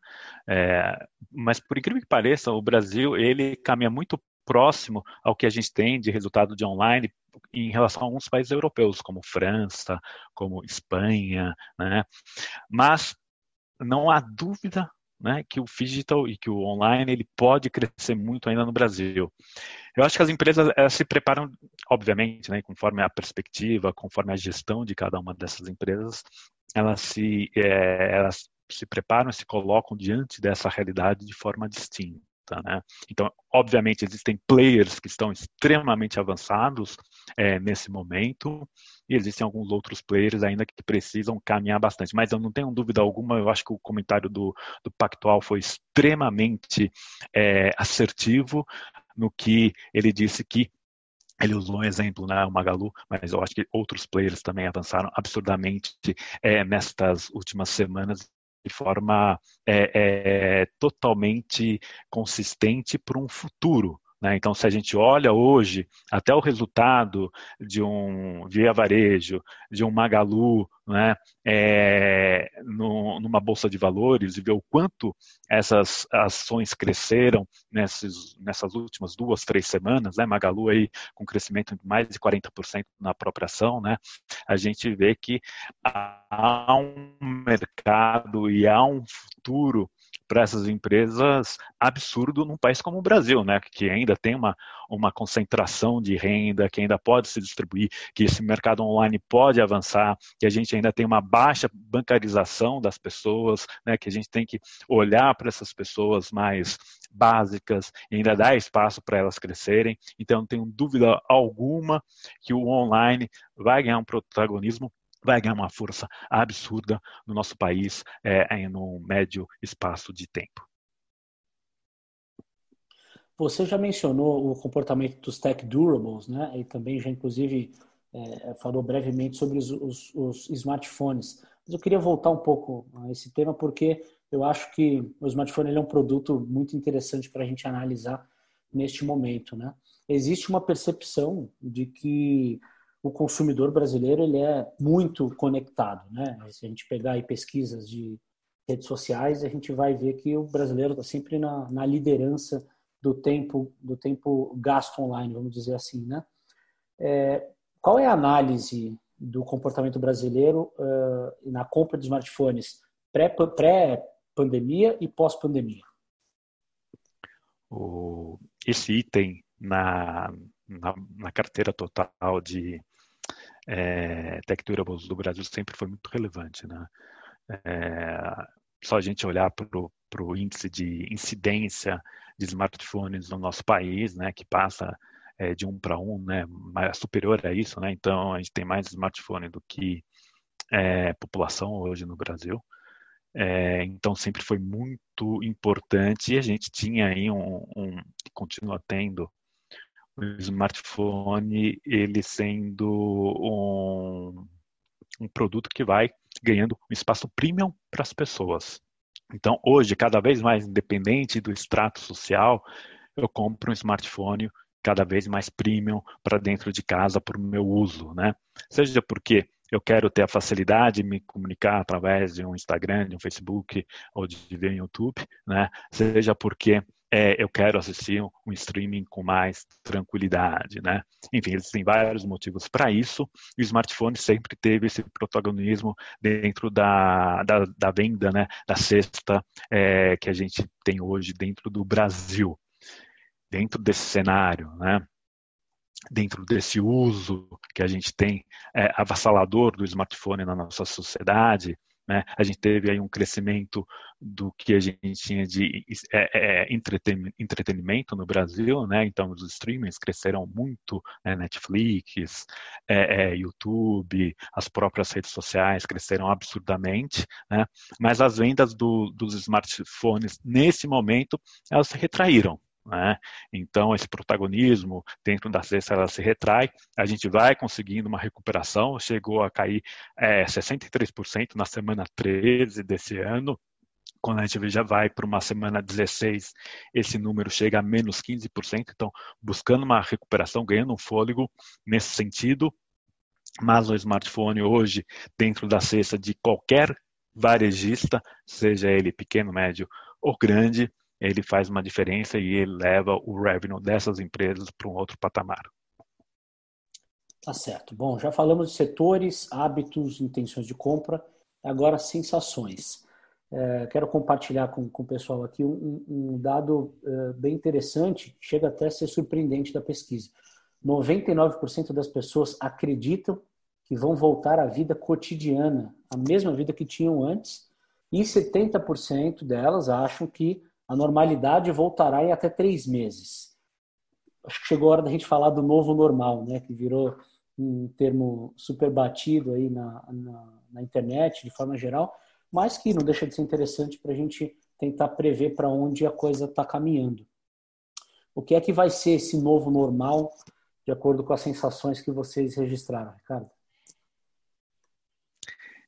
[SPEAKER 2] É, mas por incrível que pareça, o Brasil ele caminha muito próximo ao que a gente tem de resultado de online em relação a alguns países europeus, como França, como Espanha, né? Mas não há dúvida né, que o digital e que o online ele pode crescer muito ainda no Brasil. Eu acho que as empresas se preparam, obviamente, né, conforme a perspectiva, conforme a gestão de cada uma dessas empresas, elas se, é, elas se preparam, se colocam diante dessa realidade de forma distinta. Né? Então, obviamente, existem players que estão extremamente avançados é, nesse momento, e existem alguns outros players ainda que precisam caminhar bastante. Mas eu não tenho dúvida alguma, eu acho que o comentário do, do Pactual foi extremamente é, assertivo no que ele disse que ele usou um exemplo, né, o Magalu, mas eu acho que outros players também avançaram absurdamente é, nestas últimas semanas de forma é, é, totalmente consistente para um futuro. Né? Então, se a gente olha hoje até o resultado de um Via Varejo, de um Magalu, né? É, no, numa bolsa de valores e vê o quanto essas ações cresceram nesses, nessas últimas duas, três semanas, né? Magalu aí com crescimento de mais de 40% na própria ação, né? A gente vê que há um mercado e há um futuro para essas empresas absurdo num país como o Brasil, né? Que ainda tem uma, uma concentração de renda, que ainda pode se distribuir, que esse mercado online pode avançar, que a gente ainda tem uma baixa bancarização das pessoas, né? Que a gente tem que olhar para essas pessoas mais básicas e ainda dar espaço para elas crescerem. Então, não tenho dúvida alguma que o online vai ganhar um protagonismo vai ganhar uma força absurda no nosso país é, em um médio espaço de tempo.
[SPEAKER 1] Você já mencionou o comportamento dos tech durables, né? E também já, inclusive, é, falou brevemente sobre os, os, os, smartphones. Mas eu queria voltar um pouco a esse tema porque eu acho que o smartphone é um produto muito interessante para a gente analisar neste momento, né? Existe uma percepção de que o consumidor brasileiro ele é muito conectado, né? Se a gente pegar aí pesquisas de redes sociais, a gente vai ver que o brasileiro está sempre na, na, liderança do tempo do tempo gasto online, vamos dizer assim, né? É, qual é a análise do comportamento brasileiro uh, na compra de smartphones pré-pandemia e pós-pandemia?
[SPEAKER 2] Esse item na, na, na, carteira total de é, Tech Durables do Brasil sempre foi muito relevante. Né? É, só a gente olhar para o índice de incidência de smartphones no nosso país, né, que passa é, de um para um, né, superior a isso, né, então a gente tem mais smartphone do que é, população hoje no Brasil. É, então sempre foi muito importante e a gente tinha aí um, um continua tendo smartphone ele sendo um, um produto que vai ganhando um espaço premium para as pessoas. Então, hoje, cada vez mais independente do extrato social, eu compro um smartphone cada vez mais premium para dentro de casa o meu uso, né? Seja porque eu quero ter a facilidade de me comunicar através de um Instagram, de um Facebook ou de ver um YouTube, né? Seja porque é, eu quero assistir um streaming com mais tranquilidade, né? Enfim, existem vários motivos para isso. E o smartphone sempre teve esse protagonismo dentro da, da, da venda, né? Da cesta é, que a gente tem hoje dentro do Brasil. Dentro desse cenário, né? Dentro desse uso que a gente tem é, avassalador do smartphone na nossa sociedade, Né? A gente teve aí um crescimento do que a gente tinha de é, é, entretenimento no Brasil, né? Então os streamings cresceram muito, né? Netflix, é, é, YouTube, as próprias redes sociais cresceram absurdamente, né? Mas as vendas do, dos smartphones nesse momento elas se retraíram, né? Então, esse protagonismo dentro da cesta ela se retrai, a gente vai conseguindo uma recuperação, chegou a cair é, 63% na semana 13 desse ano, quando a gente já vai para uma semana 16, esse número chega a menos 15%, então buscando uma recuperação, ganhando um fôlego nesse sentido, mas o smartphone hoje, dentro da cesta de qualquer varejista, seja ele pequeno, médio ou grande, ele faz uma diferença e ele leva o revenue dessas empresas para um outro patamar.
[SPEAKER 1] Tá certo. Bom, já falamos de setores, hábitos, intenções de compra, agora sensações. É, quero compartilhar com, com o pessoal aqui um, um dado é, bem interessante, chega até a ser surpreendente da pesquisa. 99% das pessoas acreditam que vão voltar à vida cotidiana, a mesma vida que tinham antes, e 70% delas acham que a normalidade voltará em até três meses. Acho que chegou a hora da gente falar do novo normal, né? Que virou um termo super batido aí na, na, na internet, de forma geral, mas que não deixa de ser interessante para a gente tentar prever para onde a coisa está caminhando. O que é que vai ser esse novo normal, de acordo com as sensações que vocês registraram, Ricardo?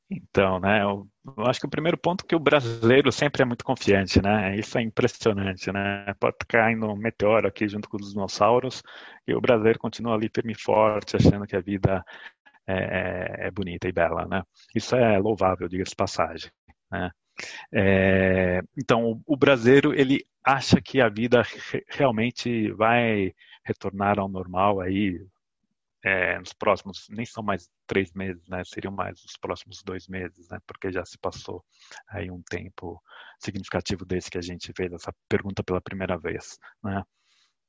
[SPEAKER 2] Então, né, eu, eu, acho que o primeiro ponto é que o brasileiro sempre é muito confiante, né? Isso é impressionante, né? Pode cair um meteoro aqui junto com os dinossauros e o brasileiro continua ali firme e forte, achando que a vida é, é, é bonita e bela, né? Isso é louvável, diga-se passagem, né? É, então, o, o brasileiro ele acha que a vida re, realmente vai retornar ao normal aí é, nos próximos, nem são mais três meses, né? Seriam mais os próximos dois meses, né? Porque já se passou aí um tempo significativo desse que a gente fez essa pergunta pela primeira vez, né?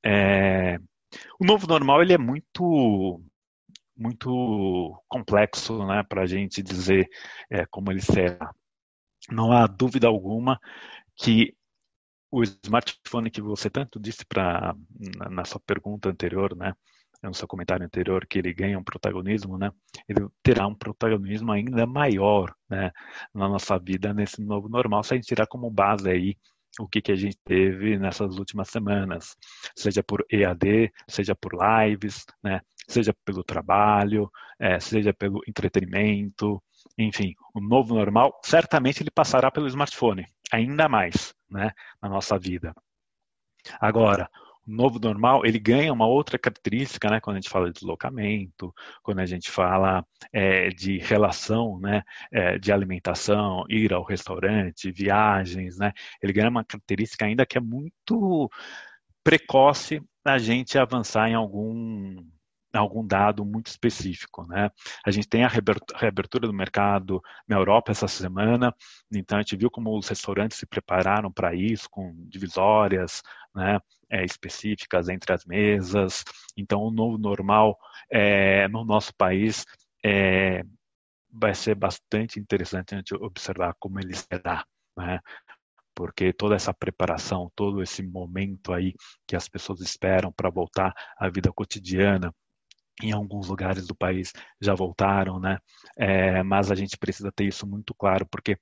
[SPEAKER 2] É, o novo normal ele é muito muito complexo, né? Para a gente dizer é, como ele será. Não há dúvida alguma que o smartphone que você tanto disse para na sua pergunta anterior, né? No seu comentário anterior, que ele ganha um protagonismo, né? Ele terá um protagonismo ainda maior, né? Na nossa vida nesse novo normal, se a gente tirar como base aí o que, que a gente teve nessas últimas semanas, seja por EAD, seja por lives, né? Seja pelo trabalho, é, seja pelo entretenimento, enfim, o novo normal certamente ele passará pelo smartphone, ainda mais, né? Na nossa vida. Agora, novo normal, ele ganha uma outra característica, né, quando a gente fala de deslocamento, quando a gente fala é, de relação, né, é, de alimentação, ir ao restaurante, viagens, né, ele ganha uma característica ainda que é muito precoce a gente avançar em algum algum dado muito específico. Né? A gente tem a reabertura do mercado na Europa essa semana, então a gente viu como os restaurantes se prepararam para isso, com divisórias né, é, específicas entre as mesas. Então, o novo normal é, no nosso país é, vai ser bastante interessante a gente observar como ele será. Né? porque toda essa preparação, todo esse momento aí que as pessoas esperam para voltar à vida cotidiana, em alguns lugares do país já voltaram, né? É, mas a gente precisa ter isso muito claro, porque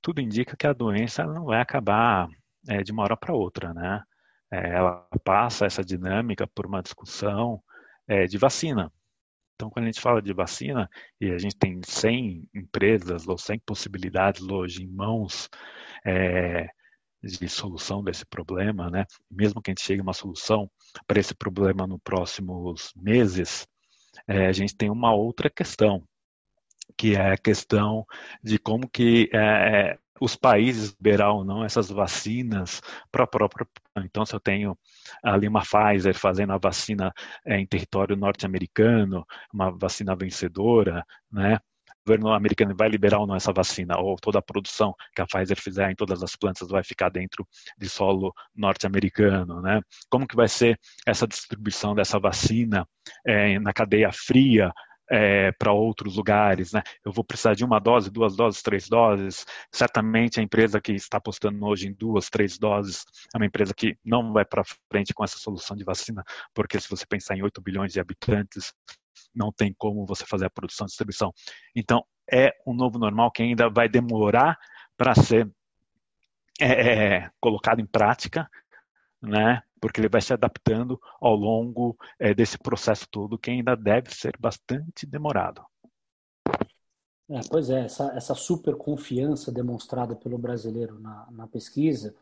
[SPEAKER 2] tudo indica que a doença não vai acabar é, de uma hora para outra, né? É, ela passa essa dinâmica por uma discussão é, de vacina. Então, quando a gente fala de vacina e a gente tem 100 empresas ou 100 possibilidades hoje em mãos, é, de solução desse problema, né? Mesmo que a gente chegue a uma solução para esse problema nos próximos meses, é, a gente tem uma outra questão, que é a questão de como que é, é os países liberar ou não essas vacinas para a própria. Então, se eu tenho ali uma Pfizer fazendo a vacina é, em território norte-americano, uma vacina vencedora, né? governo americano vai liberar ou não essa vacina, ou toda a produção que a Pfizer fizer em todas as plantas vai ficar dentro de solo norte-americano, né? Como que vai ser essa distribuição dessa vacina é, na cadeia fria é, para outros lugares, né? Eu vou precisar de uma dose, duas doses, três doses. Certamente a empresa que está apostando hoje em duas, três doses é uma empresa que não vai para frente com essa solução de vacina, porque se você pensar em 8 bilhões de habitantes, não tem como você fazer a produção e distribuição. Então, é um novo normal que ainda vai demorar para ser é, colocado em prática, né? Porque ele vai se adaptando ao longo é, desse processo todo, que ainda deve ser bastante demorado.
[SPEAKER 1] É, pois é, essa, essa super confiança demonstrada pelo brasileiro na, na pesquisa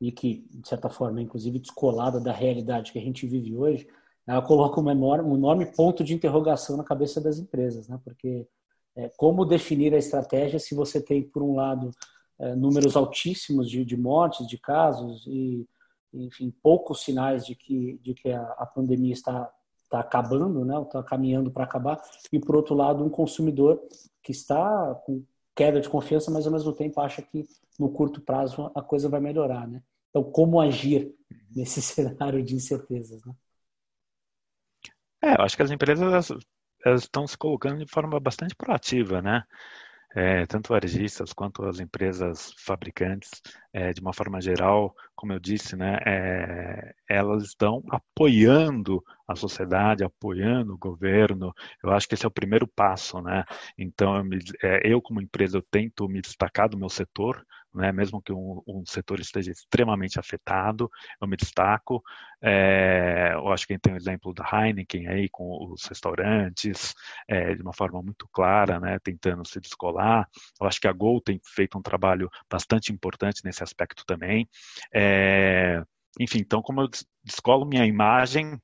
[SPEAKER 1] e que, de certa forma, é inclusive descolada da realidade que a gente vive hoje, ela coloca um enorme, um enorme ponto de interrogação na cabeça das empresas, né? Porque é, como definir a estratégia se você tem, por um lado, é, números altíssimos de, de mortes, de casos e, enfim, poucos sinais de que, de que a, a pandemia está, está acabando, né? Está caminhando para acabar e, por outro lado, um consumidor que está com queda de confiança, mas ao mesmo tempo acha que no curto prazo a coisa vai melhorar, né? Então, como agir nesse cenário de incertezas, né?
[SPEAKER 2] É, eu acho que as empresas elas estão se colocando de forma bastante proativa, né? É, tanto varejistas quanto as empresas fabricantes, é, de uma forma geral, como eu disse, né, é, elas estão apoiando a sociedade, apoiando o governo. Eu acho que esse é o primeiro passo, né? Então, eu, me, é, eu como empresa, eu tento me destacar do meu setor, né? mesmo que um, um, setor esteja extremamente afetado, eu me destaco. É, eu acho que tem o exemplo da Heineken aí com os restaurantes, é, de uma forma muito clara, né? tentando se descolar. Eu acho que a Gol tem feito um trabalho bastante importante nesse aspecto também. É, enfim, então, como eu descolo minha imagem,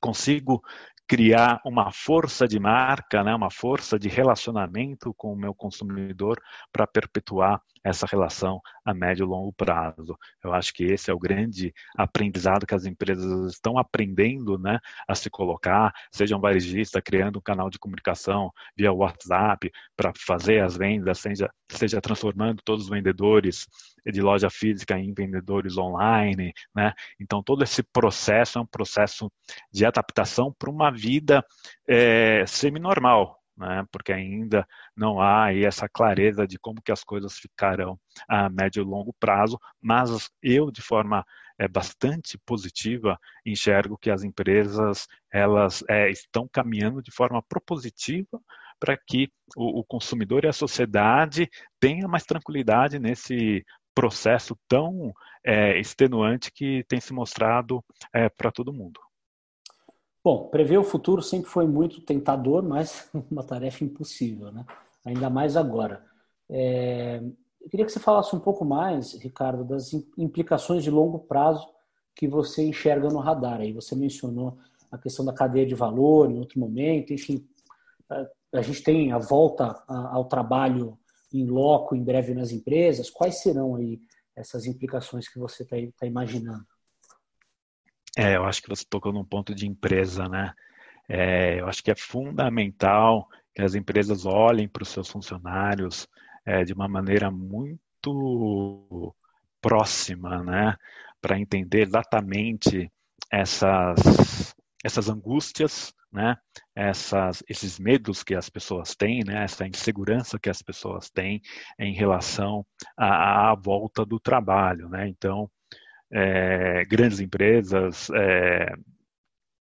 [SPEAKER 2] consigo criar uma força de marca, né, uma força de relacionamento com o meu consumidor para perpetuar essa relação a médio e longo prazo. Eu acho que esse é o grande aprendizado que as empresas estão aprendendo né, a se colocar, seja um varejista criando um canal de comunicação via WhatsApp para fazer as vendas, seja, seja transformando todos os vendedores de loja física em vendedores online, né? Então todo esse processo é um processo de adaptação para uma vida é, semi-normal, né? Porque ainda não há essa clareza de como que as coisas ficarão a médio e longo prazo, mas eu de forma é bastante positiva, enxergo que as empresas elas é, estão caminhando de forma propositiva para que o, o, consumidor e a sociedade tenham mais tranquilidade nesse processo tão é, extenuante que tem se mostrado é, para todo mundo.
[SPEAKER 1] Bom, prever o futuro sempre foi muito tentador, mas uma tarefa impossível, né? Ainda mais agora. É... Eu queria que você falasse um pouco mais, Ricardo, das implicações de longo prazo que você enxerga no radar. Aí você mencionou a questão da cadeia de valor em outro momento, enfim, a gente tem a volta ao trabalho em loco em breve nas empresas? Quais serão aí essas implicações que você está tá imaginando?
[SPEAKER 2] É, eu acho que você tocou num ponto de empresa, né? É, eu acho que é fundamental que as empresas olhem para os seus funcionários é, de uma maneira muito próxima, né? Para entender exatamente essas, essas angústias né, essas, esses medos que as pessoas têm, né, essa insegurança que as pessoas têm em relação à, à volta do trabalho. Né? Então, é, grandes empresas é,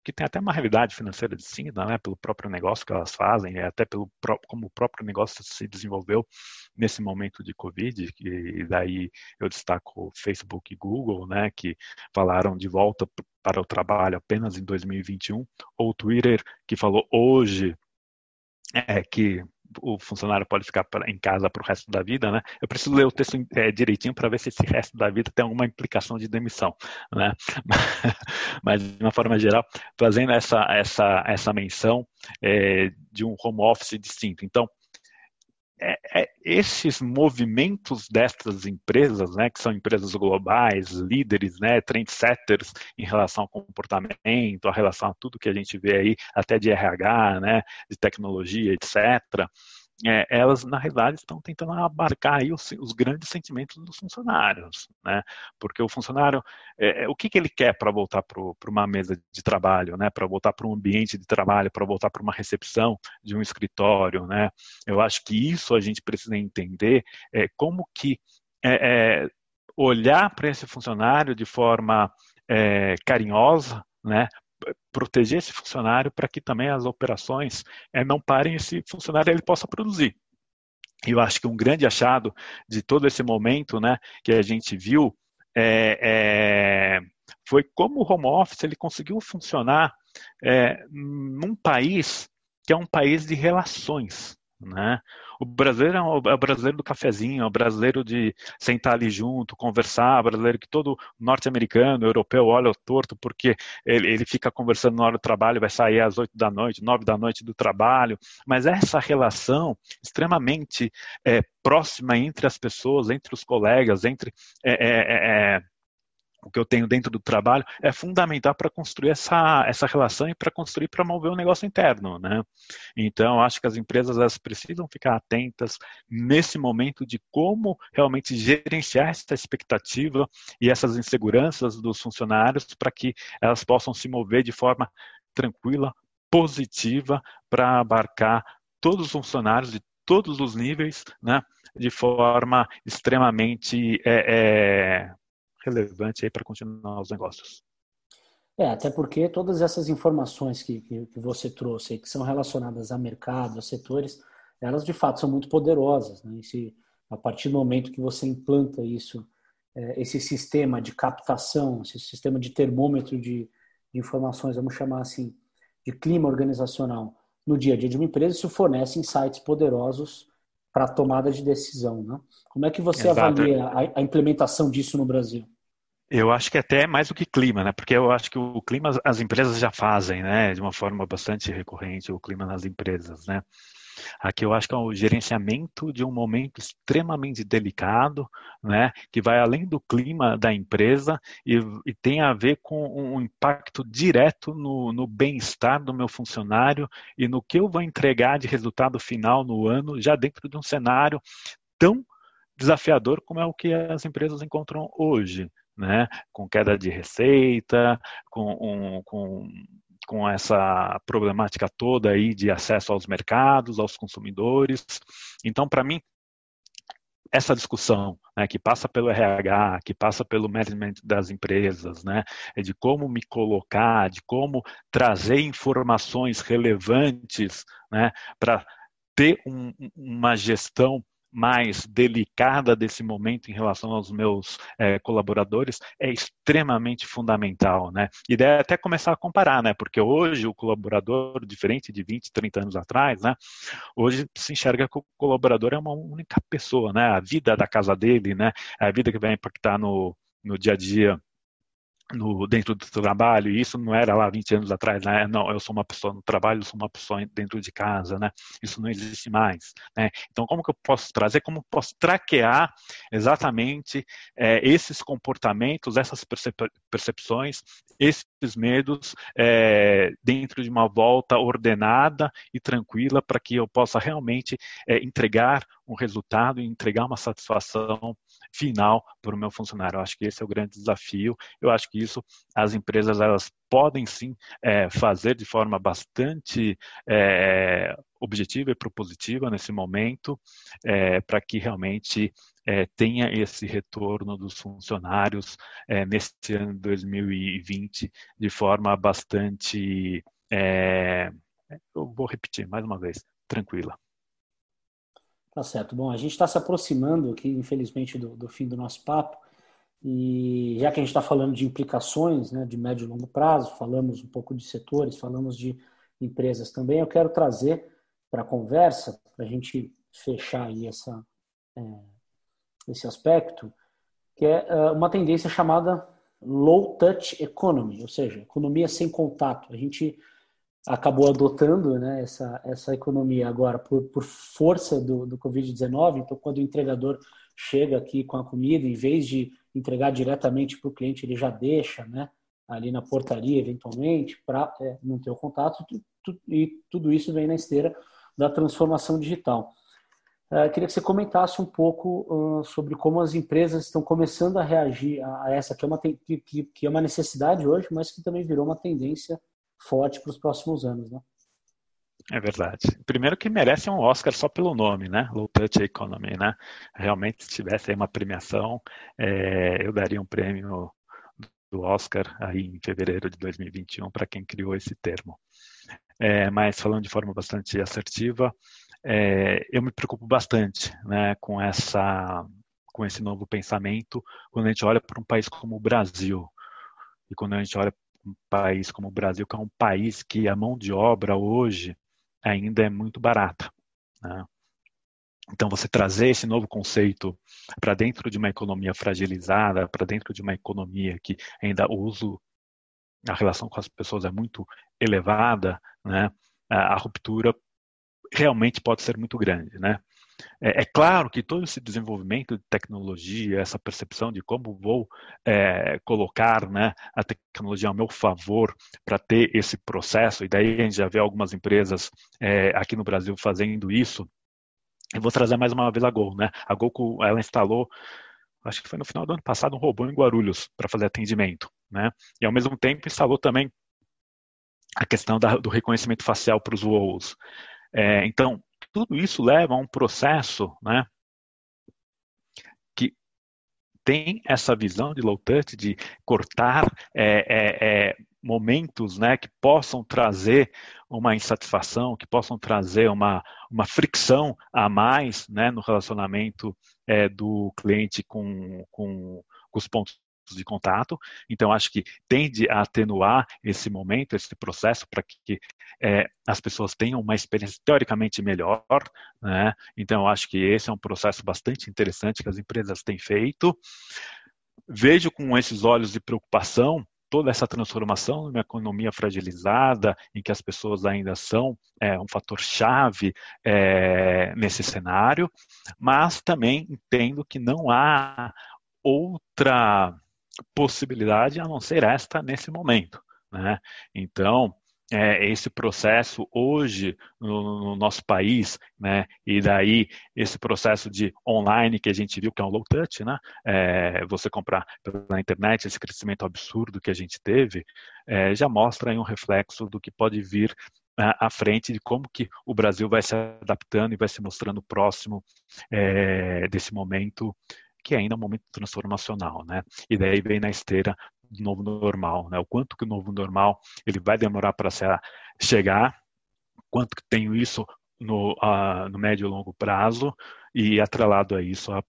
[SPEAKER 2] que têm até uma realidade financeira distinta, né, pelo próprio negócio que elas fazem, até pelo como o próprio negócio se desenvolveu nesse momento de Covid, e daí eu destaco Facebook e Google, né, que falaram de volta para o trabalho apenas em 2021, ou Twitter, que falou hoje é, que o funcionário pode ficar em casa para o resto da vida, né? Eu preciso ler o texto é, direitinho para ver se esse resto da vida tem alguma implicação de demissão, né? Mas de uma forma geral, fazendo essa essa essa menção é, de um home office distinto. Então, é, é, esses movimentos dessas empresas, né, que são empresas globais, líderes, né, trendsetters em relação ao comportamento, a relação a tudo que a gente vê aí, até de RH, né, de tecnologia, etc., é, elas na realidade estão tentando abarcar aí os, os grandes sentimentos dos funcionários, né? Porque o funcionário, é, é o que, que ele quer para voltar para uma mesa de trabalho, né? Para voltar para um ambiente de trabalho, para voltar para uma recepção de um escritório, né? Eu acho que isso a gente precisa entender é, como que é, é olhar para esse funcionário de forma carinhosa, né? Proteger esse funcionário para que também as operações é, não parem esse funcionário ele possa produzir. Eu acho que um grande achado de todo esse momento, né, que a gente viu, é, é, foi como o home office ele conseguiu funcionar num país que é um país de relações, né? O brasileiro é o é brasileiro do cafezinho, é o brasileiro de sentar ali junto, conversar, brasileiro que todo norte-americano, europeu olha torto porque ele, ele fica conversando na hora do trabalho, vai sair às oito da noite, nove da noite do trabalho. Mas essa relação extremamente é, próxima entre as pessoas, entre os colegas, entre é, é, é, é o que eu tenho dentro do trabalho é fundamental para construir essa, essa relação e para construir para mover o negócio interno, né? Então, acho que as empresas elas precisam ficar atentas nesse momento de como realmente gerenciar essa expectativa e essas inseguranças dos funcionários para que elas possam se mover de forma tranquila, positiva para abarcar todos os funcionários de todos os níveis, né, de forma extremamente é, é, relevante aí para continuar os negócios.
[SPEAKER 1] É, até porque todas essas informações que, que, você trouxe, que são relacionadas a mercado, a setores, elas de fato são muito poderosas. Né? E se, a partir do momento que você implanta isso, é, esse sistema de captação, esse sistema de termômetro de, de informações, vamos chamar assim, de clima organizacional no dia a dia de uma empresa, isso fornece insights poderosos para a tomada de decisão. Né? Como é que você Exato. avalia a, a implementação disso no Brasil?
[SPEAKER 2] Eu acho que até mais do que clima, né? Porque eu acho que o clima as empresas já fazem, né? De uma forma bastante recorrente, o clima nas empresas, né? Aqui eu acho que é o gerenciamento de um momento extremamente delicado, né? Que vai além do clima da empresa e, e tem a ver com um impacto direto no, no bem-estar do meu funcionário e no que eu vou entregar de resultado final no ano, já dentro de um cenário tão desafiador como é o que as empresas encontram hoje né? com queda de receita, com, um, com, com essa problemática toda aí de acesso aos mercados, aos consumidores. Então, para mim, essa discussão né, que passa pelo RH, que passa pelo management das empresas, né, é de como me colocar, de como trazer informações relevantes né, para ter um, uma gestão mais delicada desse momento em relação aos meus é, colaboradores é extremamente fundamental, né? E deve até começar a comparar, né? Porque hoje o colaborador, diferente de 20, 30 anos atrás, né? Hoje se enxerga que o colaborador é uma única pessoa, né? A vida da casa dele, né? A vida que vai impactar no, no dia a dia no, dentro do trabalho, e isso não era lá 20 anos atrás, né? não, eu sou uma pessoa no trabalho, eu sou uma pessoa dentro de casa, né? isso não existe mais. Né? Então, como que eu posso trazer, como posso traquear exatamente é, esses comportamentos, essas percep percepções, esses medos é, dentro de uma volta ordenada e tranquila para que eu possa realmente é, entregar um resultado e entregar uma satisfação final para o meu funcionário. Eu acho que esse é o grande desafio. Eu acho que isso as empresas elas podem sim é, fazer de forma bastante é, objetiva e propositiva nesse momento, é, para que realmente é, tenha esse retorno dos funcionários é, neste ano de 2020 de forma bastante, é, eu vou repetir mais uma vez, tranquila.
[SPEAKER 1] Tá certo. Bom, a gente está se aproximando aqui, infelizmente, do, do, fim do nosso papo. E já que a gente está falando de implicações né, de médio e longo prazo, falamos um pouco de setores, falamos de empresas também, eu quero trazer para a conversa, para a gente fechar aí essa, é, esse aspecto, que é, é uma tendência chamada low touch economy, ou seja, economia sem contato. A gente acabou adotando né, essa, essa economia agora por, por força do, do Covid-19. Então, quando o entregador chega aqui com a comida, em vez de entregar diretamente para o cliente, ele já deixa né, ali na portaria, eventualmente, para é, não ter o contato. E tudo isso vem na esteira da transformação digital. Uh, queria que você comentasse um pouco uh, sobre como as empresas estão começando a reagir a, essa, que é, uma, que, que é uma necessidade hoje, mas que também virou uma tendência forte para os próximos anos. Né?
[SPEAKER 2] É verdade. Primeiro que merece um Oscar só pelo nome, né? Low Touch Economy, né? Realmente, se tivesse aí uma premiação, é, eu daria um prêmio do Oscar aí em fevereiro de 2021 para quem criou esse termo. É, mas falando de forma bastante assertiva, é, eu me preocupo bastante, né, com essa, com esse novo pensamento quando a gente olha para um país como o Brasil e quando a gente olha um país como o Brasil, que é um país que a mão de obra hoje ainda é muito barata. Né? Então, você trazer esse novo conceito para dentro de uma economia fragilizada, para dentro de uma economia que ainda o uso, a relação com as pessoas é muito elevada, né? a, a ruptura realmente pode ser muito grande. Né? É, é, claro que todo esse desenvolvimento de tecnologia, essa percepção de como vou é, colocar né, a tecnologia ao meu favor para ter esse processo, e daí a gente já vê algumas empresas é, aqui no Brasil fazendo isso. Eu vou trazer mais uma vez a Gol. Né? A Gol ela instalou, acho que foi no final do ano passado, um robô em Guarulhos para fazer atendimento. Né? E ao mesmo tempo instalou também a questão da, do reconhecimento facial para os voos. É, então, tudo isso leva a um processo né, que tem essa visão de low touch, de cortar é, é, é, momentos né, que possam trazer uma insatisfação, que possam trazer uma, uma fricção a mais né, no relacionamento é, do cliente com, com, com os pontos de contato. Então, acho que tende a atenuar esse momento, esse processo, para que é, as pessoas tenham uma experiência teoricamente melhor. Né? Então, acho que esse é um processo bastante interessante que as empresas têm feito. Vejo com esses olhos de preocupação toda essa transformação numa economia fragilizada, em que as pessoas ainda são é, um fator chave é, nesse cenário, mas também entendo que não há outra possibilidade a não ser esta nesse momento. Né? Então, é, esse processo hoje no, no, nosso país, né, e daí esse processo de online que a gente viu que é um low touch, né, é, você comprar pela internet, esse crescimento absurdo que a gente teve, é, já mostra um reflexo do que pode vir à frente de como que o Brasil vai se adaptando e vai se mostrando próximo é, desse momento que ainda é um momento transformacional, né? E daí vem na esteira do novo normal, né? O quanto que o novo normal ele vai demorar para chegar, quanto que tenho isso no, uh, no médio e longo prazo e atrelado a isso a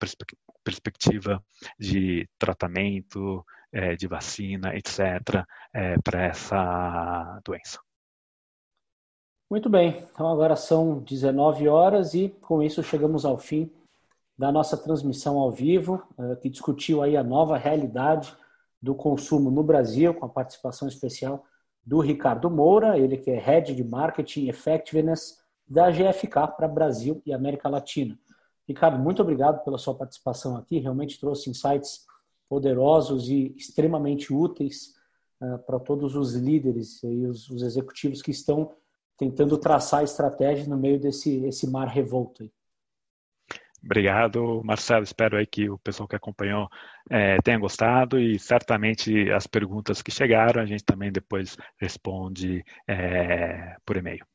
[SPEAKER 2] perspectiva de tratamento, é, de vacina, etc., é, para essa doença.
[SPEAKER 1] Muito bem, então agora são 19 horas e com isso chegamos ao fim da nossa transmissão ao vivo, eh, que discutiu aí a nova realidade do consumo no Brasil, com a participação especial do Ricardo Moura, ele que é Head de Marketing Effectiveness da GFK para Brasil e América Latina. Ricardo, muito obrigado pela sua participação aqui, realmente trouxe insights poderosos e extremamente úteis uh, para todos os líderes e os, os, executivos que estão tentando traçar estratégias no meio desse esse mar revolto.
[SPEAKER 2] Obrigado, Marcelo. Espero aí que o pessoal que acompanhou é, tenha gostado e certamente as perguntas que chegaram a gente também depois responde é, por e-mail.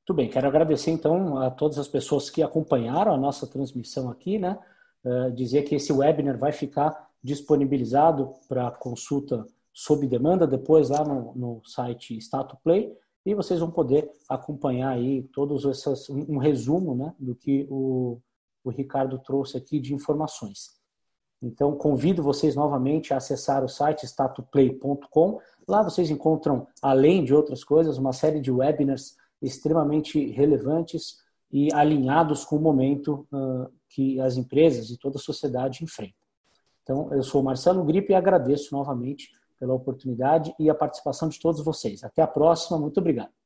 [SPEAKER 1] Muito bem, quero agradecer então a todas as pessoas que acompanharam a nossa transmissão aqui, né? Uh, dizer que esse webinar vai ficar disponibilizado para consulta sob demanda depois lá no, no site Stato Play e vocês vão poder acompanhar aí todos esses um, um resumo, né, do que o o Ricardo trouxe aqui de informações. Então, convido vocês novamente a acessar o site statuplay.com. Lá vocês encontram, além de outras coisas, uma série de webinars extremamente relevantes e alinhados com o momento uh, que as empresas e toda a sociedade enfrentam. Então, eu sou Marcelo Gripe e agradeço novamente pela oportunidade e a participação de todos vocês. Até a próxima, muito obrigado.